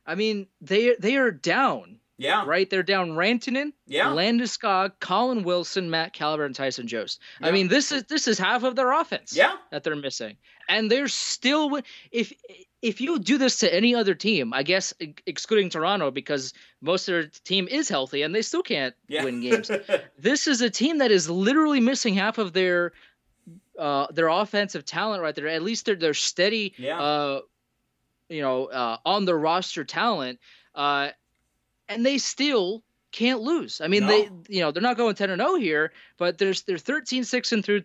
I mean, they they are down, Yeah, right? They're down Rantanen, yeah, Landeskog, Colin Wilson, Matt Calvert, and Tyson Jost. Yeah. I mean, this is this is half of their offense yeah. that they're missing, and they're still if if you do this to any other team, I guess excluding Toronto because most of their team is healthy and they still can't Yeah. win games. this is a team that is literally missing half of their uh, their offensive talent right there. At least they're they're steady, Yeah. uh, you know, uh, on the roster talent, uh, and they still can't lose. I mean, No. they you know they're not going ten and zero here, but there's they're 13-6 and through.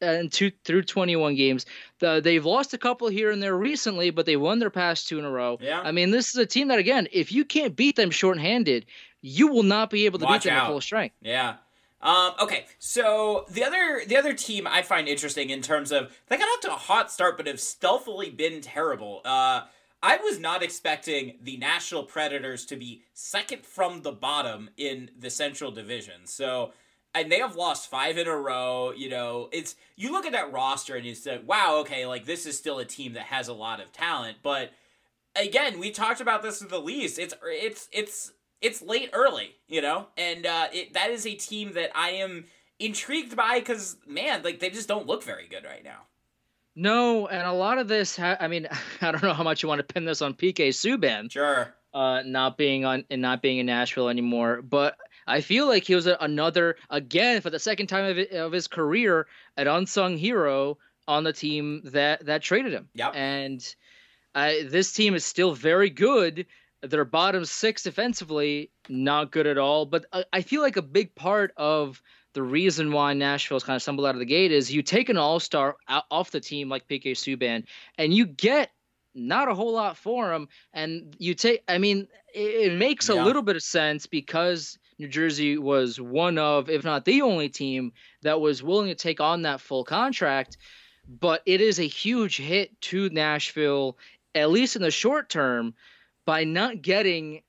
And two through 21 games, the, they've lost a couple here and there recently, but they won their past two in a row. Yeah. I mean, this is a team that, again, if you can't beat them shorthanded, you will not be able to Watch beat them out. at full strength. Yeah. Um, okay, so the other the other team I find interesting in terms of they got off to a hot start but have stealthily been terrible. Uh, I was not expecting the Nashville Predators to be second from the bottom in the Central Division. So and they have lost five in a row. You know, it's you look at that roster and you say, "Wow, okay, like this is still a team that has a lot of talent." But again, we talked about this with the Leafs. It's it's it's it's late early, you know, and uh, it, that is a team that I am intrigued by because man, like they just don't look very good right now. No, and a lot of this, ha- I mean, I don't know how much you want to pin this on PK Subban, Sure. uh, not being on and not being in Nashville anymore, but I feel like he was a, another again for the second time of, of his career an unsung hero on the team that that traded him. Yep. And I, this team is still very good. Their bottom six defensively, not good at all. But I, I feel like a big part of the reason why Nashville's kind of stumbled out of the gate is you take an all star off the team like PK Subban, and you get not a whole lot for him. And you take, I mean, it, it makes Yeah. a little bit of sense because New Jersey was one of, if not the only team that was willing to take on that full contract. But it is a huge hit to Nashville, at least in the short term, by not getting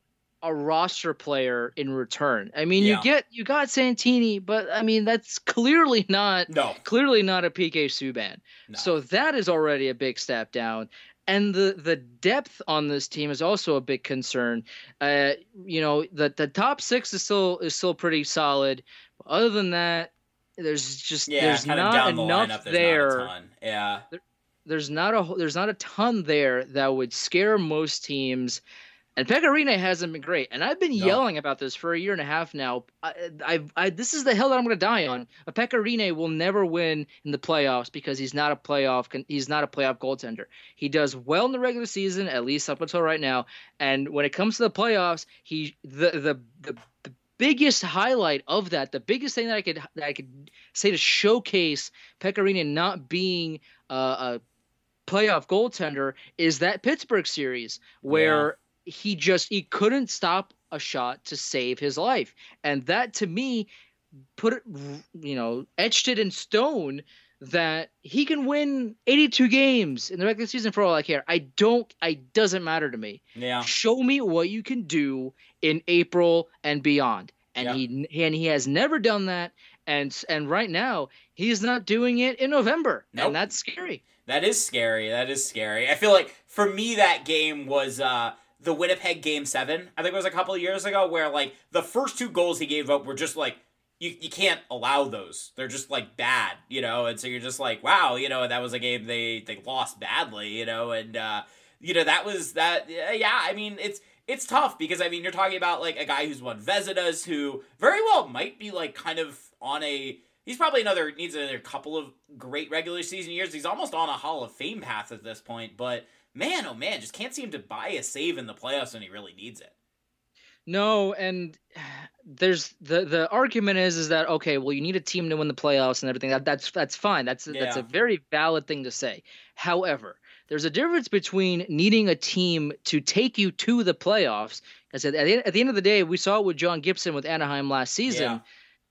a roster player in return. I mean, Yeah. you get you got Santini, but I mean that's clearly not No. clearly not a PK Subban. No. So that is already a big step down. And the, the depth on this team is also a big concern. Uh, you know, the the top six is still is still pretty solid. Other than that, there's just Yeah, there's kind of not the enough lineup. There's there. not. Yeah. There's not a there's not a ton there that would scare most teams. And Pekka Rinne hasn't been great, and I've been no. yelling about this for a year and a half now. I, I, I this is the hill that I'm going to die on. A Pekka Rinne will never win in the playoffs because he's not a playoff. He's not a playoff goaltender. He does well in the regular season, at least up until right now. And when it comes to the playoffs, he the the the, the biggest highlight of that, the biggest thing that I could that I could say to showcase Pekka Rinne not being uh, a playoff goaltender is that Pittsburgh series where. He just he couldn't stop a shot to save his life, and that to me put it, you know, etched it in stone that he can win 82 games in the regular season for all I care. I don't. I doesn't matter to me. Yeah. Show me what you can do in April and beyond. And yeah. he and he has never done that. And and right now he's not doing it in November, nope. and that's scary. That is scary. That is scary. I feel like for me that game was. uh the Winnipeg game seven, I think it was a couple of years ago, where like the first two goals he gave up were just like you, you can't allow those. They're just like bad, you know, and so you're just like, wow, you know, that was a game they they lost badly, you know, and uh you know, that was that yeah, I mean it's it's tough because I mean you're talking about like a guy who's won Vezinas who very well might be like kind of on a he's probably another needs another couple of great regular season years. He's almost on a Hall of Fame path at this point, but man, oh man, just can't seem to buy a save in the playoffs when he really needs it. No, and there's the the argument is is that okay, well you need a team to win the playoffs and everything. That that's that's fine. That's yeah. that's a very valid thing to say. However, there's a difference between needing a team to take you to the playoffs. At the, at the end of the day, we saw it with John Gibson with Anaheim last season. Yeah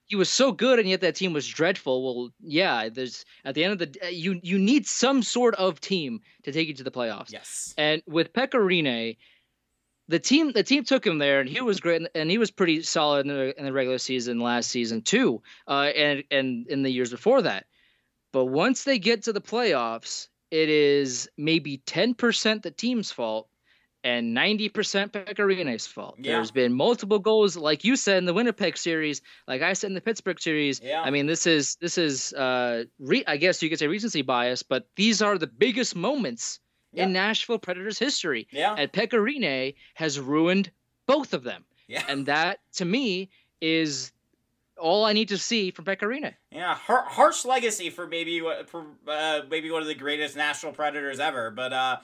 he was so good and yet that team was dreadful. Well, yeah, there's at the end of the you you need some sort of team to take you to the playoffs. Yes. And with Pekka Rinne, the team the team took him there and he was great and he was pretty solid in the in the regular season last season too. Uh, and and in the years before that. But once they get to the playoffs, it is maybe 10% the team's fault and 90% Pekka Rinne's fault. Yeah. There's been multiple goals, like you said in the Winnipeg series, like I said in the Pittsburgh series. Yeah. I mean, this is this is uh, re- I guess you could say recency bias, but these are the biggest moments yeah. in Nashville Predators history. Yeah. And Pekka has ruined both of them. Yeah. And that to me is all I need to see from Pekka Rinne. Yeah, harsh legacy for maybe for uh, maybe one of the greatest Nashville Predators ever, but uh,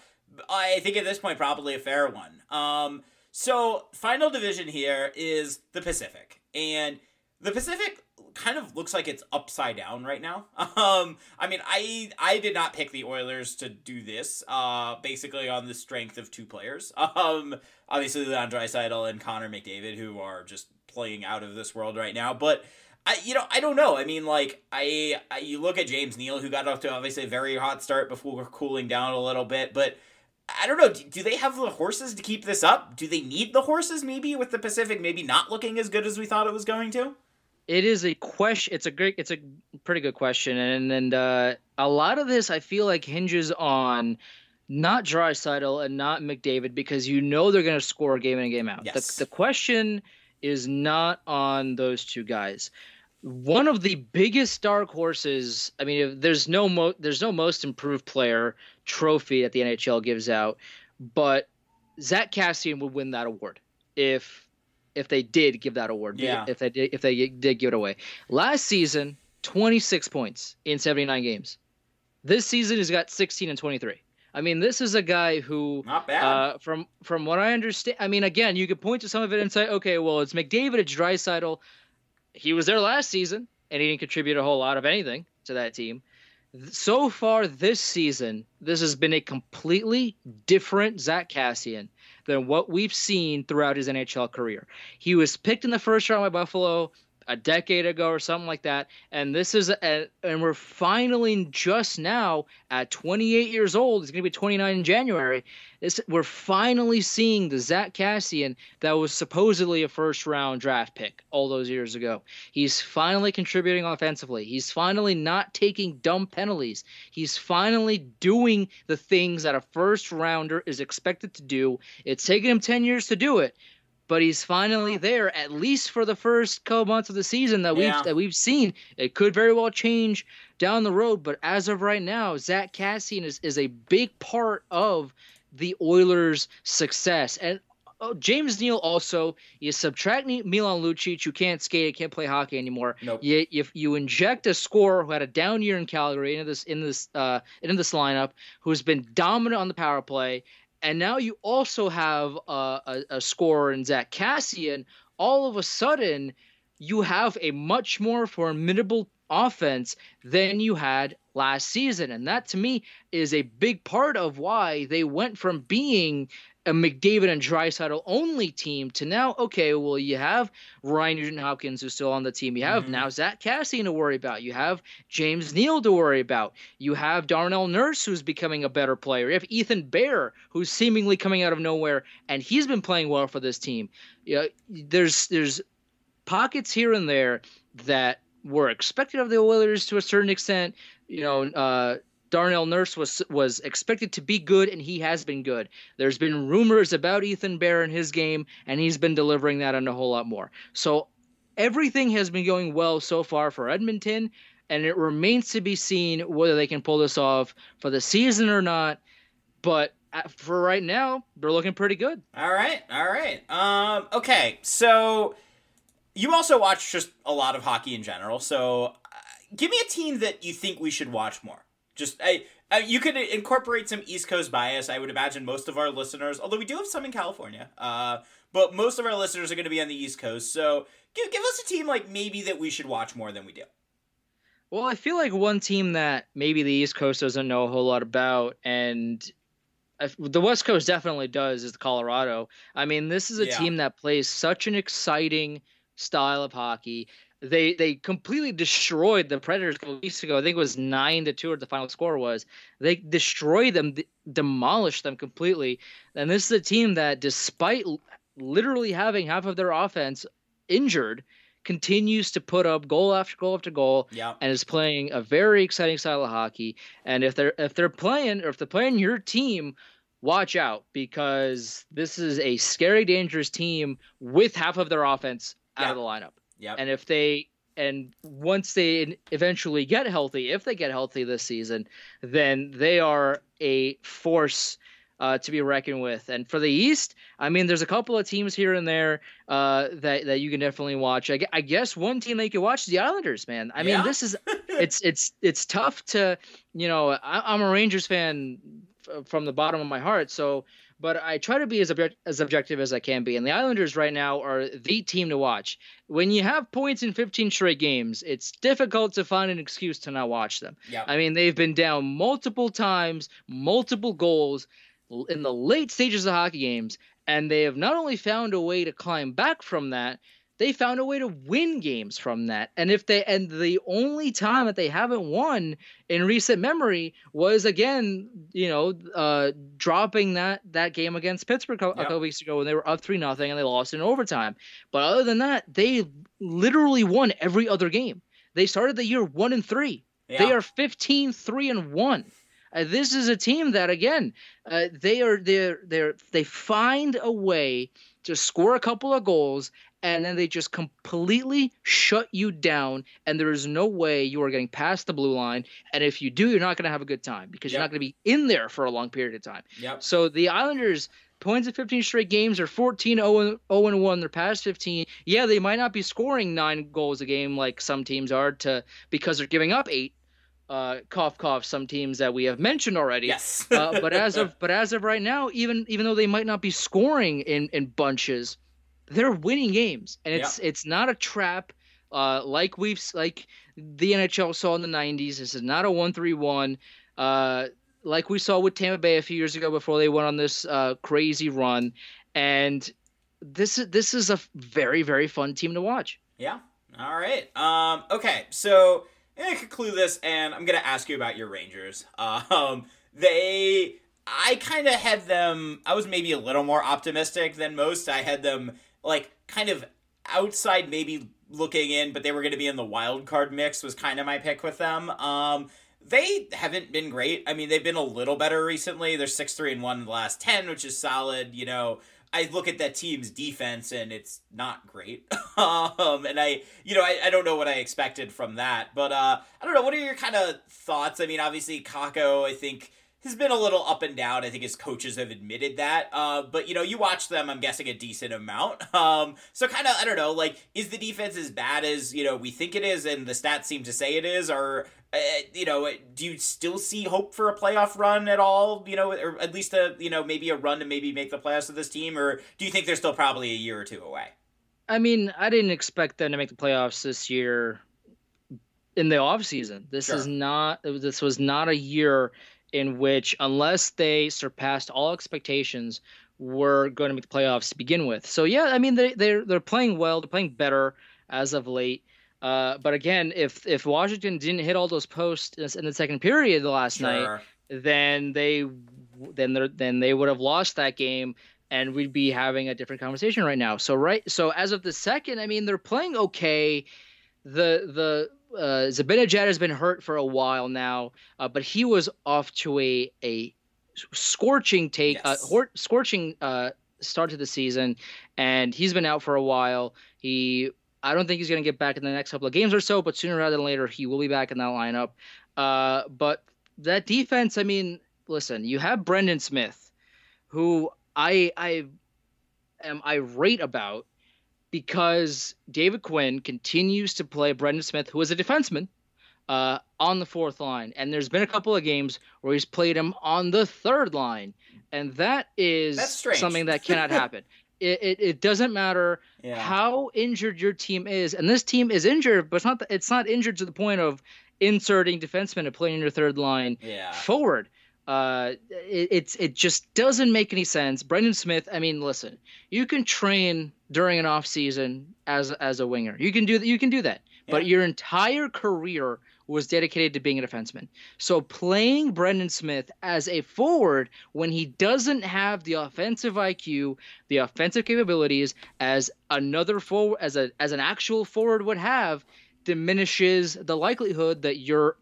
I think at this point probably a fair one. Um, so final division here is the Pacific, and the Pacific kind of looks like it's upside down right now. Um, I mean, I I did not pick the Oilers to do this. Uh, basically on the strength of two players. Um, obviously Leon Draisaitl and Connor McDavid, who are just playing out of this world right now, but. I, you know, I don't know. I mean, like, I, I you look at James Neal, who got off to obviously a very hot start before cooling down a little bit, but I don't know. Do, do, they have the horses to keep this up? Do they need the horses? Maybe with the Pacific, maybe not looking as good as we thought it was going to. It is a question. It's a great. It's a pretty good question, and and uh, a lot of this I feel like hinges on not Draisaitl and not McDavid because you know they're going to score game in and game out. Yes. The, the question is not on those two guys one of the biggest dark horses. I mean, there's no mo- there's no most improved player trophy that the NHL gives out, but Zack Kassian would win that award if if they did give that award. Yeah. If they did if they did give it away. Last season, 26 points in 79 games. This season he's got 16 and 23. I mean, this is a guy who, not bad. Uh, from from what I understand, I mean, again, you could point to some of it and say, okay, well, it's McDavid, it's Draisaitl, he was there last season and he didn't contribute a whole lot of anything to that team. So far this season, this has been a completely different Zack Kassian than what we've seen throughout his NHL career. He was picked in the first round by Buffalo a decade ago or something like that. And this is, a, and we're finally just now at 28 years old. He's going to be 29 in January. This, we're finally seeing the Zack Kassian that was supposedly a first round draft pick all those years ago. He's finally contributing offensively. He's finally not taking dumb penalties. He's finally doing the things that a first rounder is expected to do. It's taken him 10 years to do it, but he's finally there at least for the first couple months of the season that we've that we've seen. It could very well change down the road, but as of right now, Zack Kassian is, is a big part of the Oilers' success. And oh, James Neal also you subtract Milan Lucic, who can't skate, can't play hockey anymore. Nope. You, if you inject a scorer who had a down year in Calgary into this in this uh into this lineup, who's been dominant on the power play, and now you also have a, a, a scorer in Zack Kassian. All of a sudden, you have a much more formidable offense than you had last season. And that to me is a big part of why they went from being a McDavid and Draisaitl only team to now, okay, well, you have Ryan Nugent Hopkins who's still on the team. You have Mhm. now Zack Kassian to worry about. You have James Neal to worry about. You have Darnell Nurse who's becoming a better player. You have Ethan Bear who's seemingly coming out of nowhere and he's been playing well for this team. Yeah, there's there's pockets here and there that were expected of the Oilers to a certain extent. You know, uh, Darnell Nurse was was expected to be good, and he has been good. There's been rumors about Ethan Bear and his game, and he's been delivering that and a whole lot more. So everything has been going well so far for Edmonton, and it remains to be seen whether they can pull this off for the season or not. But uh, for right now, they're looking pretty good. All right, all right. Um, okay, so you also watch just a lot of hockey in general. So, uh, give me a team that you think we should watch more. Just I, uh, you could incorporate some East Coast bias. I would imagine most of our listeners, although we do have some in California, uh, but most of our listeners are going to be on the East Coast. So, give give us a team like maybe that we should watch more than we do. Well, I feel like one team that maybe the East Coast doesn't know a whole lot about, and the West Coast definitely does, is the Colorado. I mean, this is a Yeah. team that plays such an exciting style of hockey. They they completely destroyed the Predators a couple weeks ago. I think it was nine to two, or the final score was. They destroyed them, d- demolished them completely. And this is a team that, despite l- literally having half of their offense injured, continues to put up goal after goal after goal Yeah. and is playing a very exciting style of hockey. And if they're if they're playing or if they're playing your team, watch out because this is a scary, dangerous team with half of their offense out of the lineup. Yep. And if they and once they eventually get healthy, if they get healthy this season, then they are a force uh, to be reckoned with. And for the East, I mean, there's a couple of teams here and there uh, that that you can definitely watch. I, I guess one team that you can watch is the Islanders, man. I mean, Yeah. this is it's it's it's tough to you know. I, I'm a Rangers fan f- from the bottom of my heart, so. But I try to be as object, as objective as I can be, and the Islanders right now are the team to watch. When you have points in 15 straight games, it's difficult to find an excuse to not watch them. Yep. I mean, they've been down multiple times, multiple goals in the late stages of hockey games, and they have not only found a way to climb back from that, they found a way to win games from that. And if they and the only time that they haven't won in recent memory was again, you know, uh, dropping that that game against Pittsburgh a, Yep. couple weeks ago when they were up three nothing and they lost in overtime. But other than that, they literally won every other game. They started the year one and three. Yeah. They are 15 3 and 1. Uh, this is a team that again, uh, they are they're they're they find a way to score a couple of goals and then they just completely shut you down and there is no way you are getting past the blue line and if you do you're not going to have a good time because you're not going to be in there for a long period of time. Yep. So the Islanders points in 15 straight games are 14 0 and 1 their past 15 yeah they might not be scoring 9 goals a game like some teams are to because they're giving up 8 uh cough cough some teams that we have mentioned already Yes. uh, but as of but as of right now even even though they might not be scoring in in bunches they're winning games and it's it's not a trap uh like we've like the NHL saw in the 90s this is not a 1-3-1 uh like we saw with Tampa Bay a few years ago before they went on this uh crazy run and this is this is a very very fun team to watch Yeah. All right. Um, okay. So I'm gonna conclude this, and I'm gonna ask you about your Rangers. Um, they, I kind of had them. I was maybe a little more optimistic than most. I had them like kind of outside, maybe looking in, but they were gonna be in the wild card mix. Was kind of my pick with them. Um, they haven't been great. I mean, they've been a little better recently. They're six three and one in the last ten, which is solid. You know, I look at that team's defense and it's not great. um, and I, you know, I, I don't know what I expected from that, but uh, I don't know. What are your kind of thoughts? I mean, obviously, Kakko, I think has been a little up and down. I think his coaches have admitted that. Uh, but you know, you watch them. I'm guessing a decent amount. Um, so kind of, I don't know. Like, is the defense as bad as you know we think it is, and the stats seem to say it is, or uh, you know, do you still see hope for a playoff run at all? You know, or at least a you know maybe a run to maybe make the playoffs of this team, or do you think they're still probably a year or two away? I mean, I didn't expect them to make the playoffs this year in the off season. This sure. is not. This was not a year in which, unless they surpassed all expectations, were going to make the playoffs to begin with. So yeah, I mean they they're they're playing well. They're playing better as of late. Uh, but again, if if Washington didn't hit all those posts in the second period the last sure. night, then they then they then they would have lost that game, and we'd be having a different conversation right now. So right, so as of the second, I mean they're playing okay. The the uh, Zibanejad has been hurt for a while now, uh, but he was off to a a scorching take, uh, yes. uh, scorching uh, start to the season, and he's been out for a while. He I don't think he's going to get back in the next couple of games or so, but sooner rather than later, he will be back in that lineup. Uh, but that defense, I mean, listen, you have Brendan Smith, who I I am irate about because David Quinn continues to play Brendan Smith, who is a defenseman, uh, on the fourth line. And there's been a couple of games where he's played him on the third line. And that is something that cannot happen. It, it, it, doesn't matter yeah. how injured your team is, and this team is injured, but it's not it's not injured to the point of inserting defensemen and playing your third line yeah. forward. Uh, it, it's it just doesn't make any sense. Brendan Smith. I mean, listen, you can train during an off season as as a winger. You can do that. You can do that. Yeah. But your entire career was dedicated to being a defenseman. So playing Brendan Smith as a forward when he doesn't have the offensive IQ, the offensive capabilities as another forward as a as an actual forward would have diminishes the likelihood that your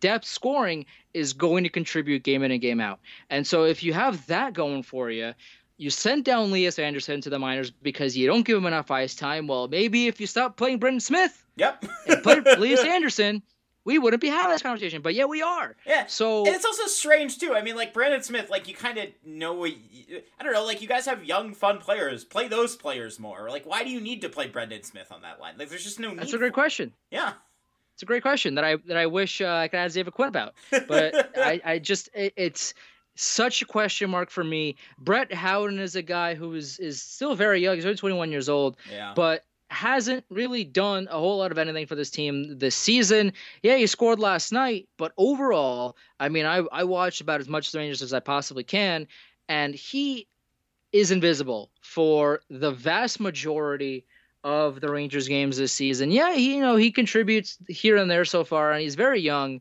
depth scoring is going to contribute game in and game out. And so if you have that going for you, you sent down Lias Andersson to the minors because you don't give him enough ice time. Well, maybe if you stop playing Brendan Smith, yep, and play Lias Andersson, we wouldn't be having this conversation. But yeah, we are. Yeah. So and it's also strange too. I mean, like Brendan Smith, like you kind of know what you, I don't know. Like you guys have young, fun players. Play those players more. Like why do you need to play Brendan Smith on that line? Like there's just no. That's a great question. Yeah. It's a great question that I that I wish uh, I could ask David Quinn about, but I, I just it, it's such a question mark for me. Brett Howden is a guy who is is still very young. He's only 21 years old, yeah. but hasn't really done a whole lot of anything for this team this season. Yeah, he scored last night, but overall, I mean, I I watched about as much of the Rangers as I possibly can, and he is invisible for the vast majority of the Rangers games this season. Yeah, he, you know, he contributes here and there so far, and he's very young.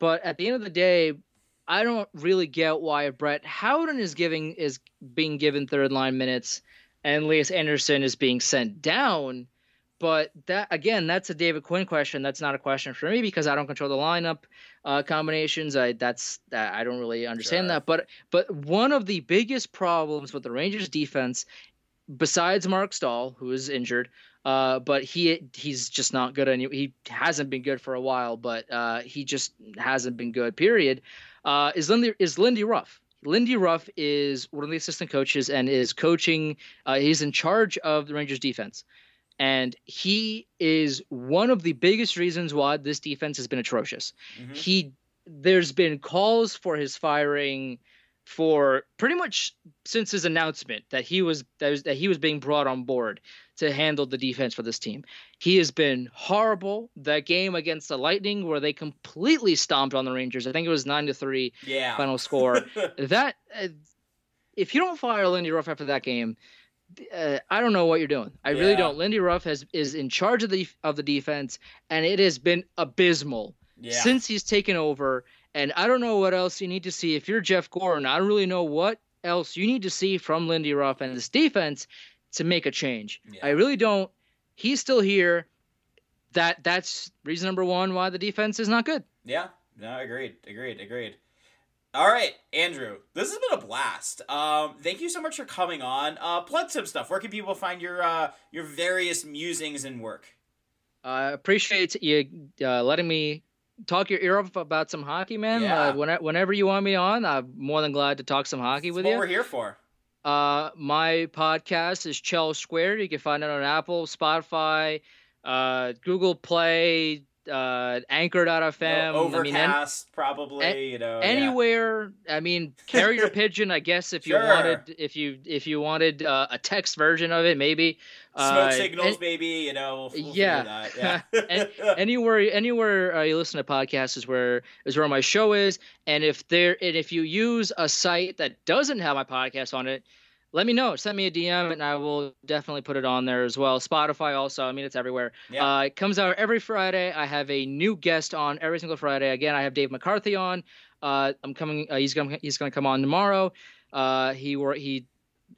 But at the end of the day, I don't really get why Brett Howden is giving is being given third line minutes and Lias Andersson is being sent down. But that again, that's a David Quinn question. That's not a question for me because I don't control the lineup uh, combinations. I that's that I don't really understand sure. that. But but one of the biggest problems with the Rangers defense, besides Marc Staal, who is injured, uh, but he he's just not good. Any he hasn't been good for a while, but uh, he just hasn't been good. Period uh, is Lindy is Lindy Ruff. Lindy Ruff is one of the assistant coaches and is coaching. Uh, he's in charge of the Rangers defense, and he is one of the biggest reasons why this defense has been atrocious. Mm-hmm. He there's been calls for his firing for pretty much since his announcement that he was that, was, that he was being brought on board to handle the defense for this team. He has been horrible. That game against the Lightning where they completely stomped on the Rangers. I think it was 9 to 3 yeah. final score. that uh, if you don't fire Lindy Ruff after that game, uh, I don't know what you're doing. I yeah. really don't. Lindy Ruff has is in charge of the of the defense and it has been abysmal yeah. since he's taken over and I don't know what else you need to see. If you're Jeff Gorton, I don't really know what else you need to see from Lindy Ruff and his defense to make a change. Yeah. I really don't. He's still here. That that's reason number one why the defense is not good. Yeah. No, agreed. Agreed. Agreed. All right, Andrew, this has been a blast. Um, thank you so much for coming on. Uh, plug some stuff. Where can people find your uh, your various musings and work? I uh, appreciate you uh, letting me talk your ear off about some hockey, man. Yeah. Uh, when, whenever you want me on, I'm more than glad to talk some hockey That's with what you. we're here for. Uh, my podcast is Chel Squared. You can find it on Apple, Spotify, uh, Google Play, uh, Anchor.fm. Overcast, I mean, an- probably. a- you know, yeah. anywhere. I mean, carrier pigeon. I guess if you Sure. wanted, if you if you wanted uh, a text version of it, maybe. Smoke Uh, signals, an- baby. You know, we'll, we'll yeah. Yeah. anywhere anywhere uh, you listen to podcasts is where is where my show is and if there and if you use a site that doesn't have my podcast on it let me know. Send me a dm and i will definitely put it on there as well. Spotify also. I mean it's everywhere. Yeah. uh, it comes out every friday. I have a new guest on every single friday. Again i have dave mccarthy on. Uh, i'm coming uh, he's gonna he's gonna come on tomorrow. Uh, he wor- he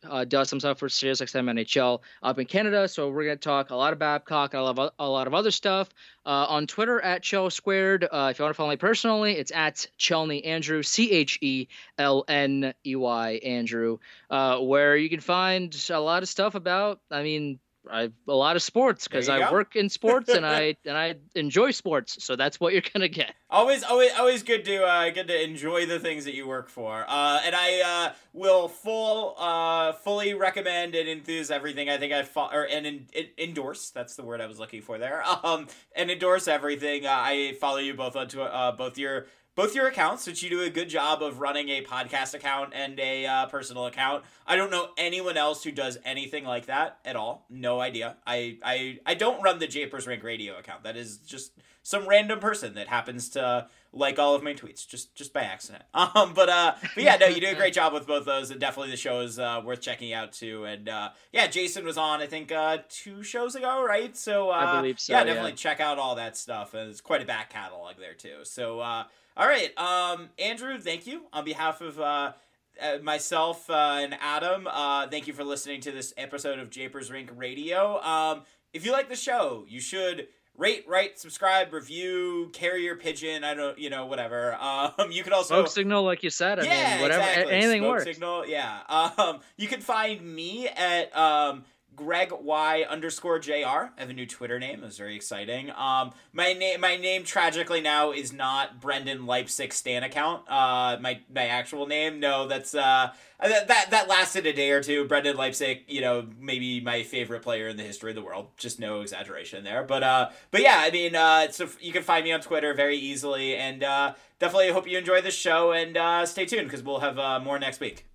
uh, does some stuff for SiriusXM NHL up in Canada. So we're going to talk a lot of Babcock, a lot of, a lot of other stuff. Uh, on Twitter at Chel Squared. Uh, if you want to follow me personally, it's at Chelney Andrew, C H E L N E Y Andrew, uh, where you can find a lot of stuff about. I mean. I, a lot of sports because I go. work in sports and I and I enjoy sports, so that's what you're gonna get. Always, always, always good to uh, good to enjoy the things that you work for. Uh, and I uh, will full, uh, fully recommend and enthuse everything. I think I fo- or and en- en- endorse. That's the word I was looking for there. Um, and endorse everything. Uh, I follow you both onto uh, both your both your accounts, which you do a good job of running a podcast account and a uh, personal account. I don't know anyone else who does anything like that at all. No idea. I I, I don't run the Japers Rink Radio account. That is just some random person that happens to like all of my tweets just just by accident. Um, but uh, but yeah, no, you do a great job with both those, and definitely the show is uh, worth checking out too. And uh, yeah, Jason was on I think uh, two shows ago, right? So uh, I believe so, Yeah, yeah. definitely check out all that stuff, and it's quite a back catalog there too. So uh, all right, um, Andrew, thank you on behalf of. Uh, uh, myself uh, and Adam, uh, thank you for listening to this episode of Japers Rink Radio. Um, if you like the show, you should rate, write, subscribe, review, carrier pigeon. I don't, you know, whatever. Um, you can also Smoke signal, like you said. I yeah, mean, whatever, exactly. anything Smoke works. Signal, yeah. Um, you can find me at um, Greg Y underscore Jr. I have a new Twitter name. It was very exciting. Um, my name, my name, tragically now is not Brendan Leipsic Stan account. Uh, my my actual name. No, that's uh, that that that lasted a day or two. Brendan Leipsic, you know, maybe my favorite player in the history of the world. Just no exaggeration there. But uh, but yeah, I mean, uh, so you can find me on Twitter very easily, and uh, definitely hope you enjoy the show and uh, stay tuned because we'll have uh, more next week.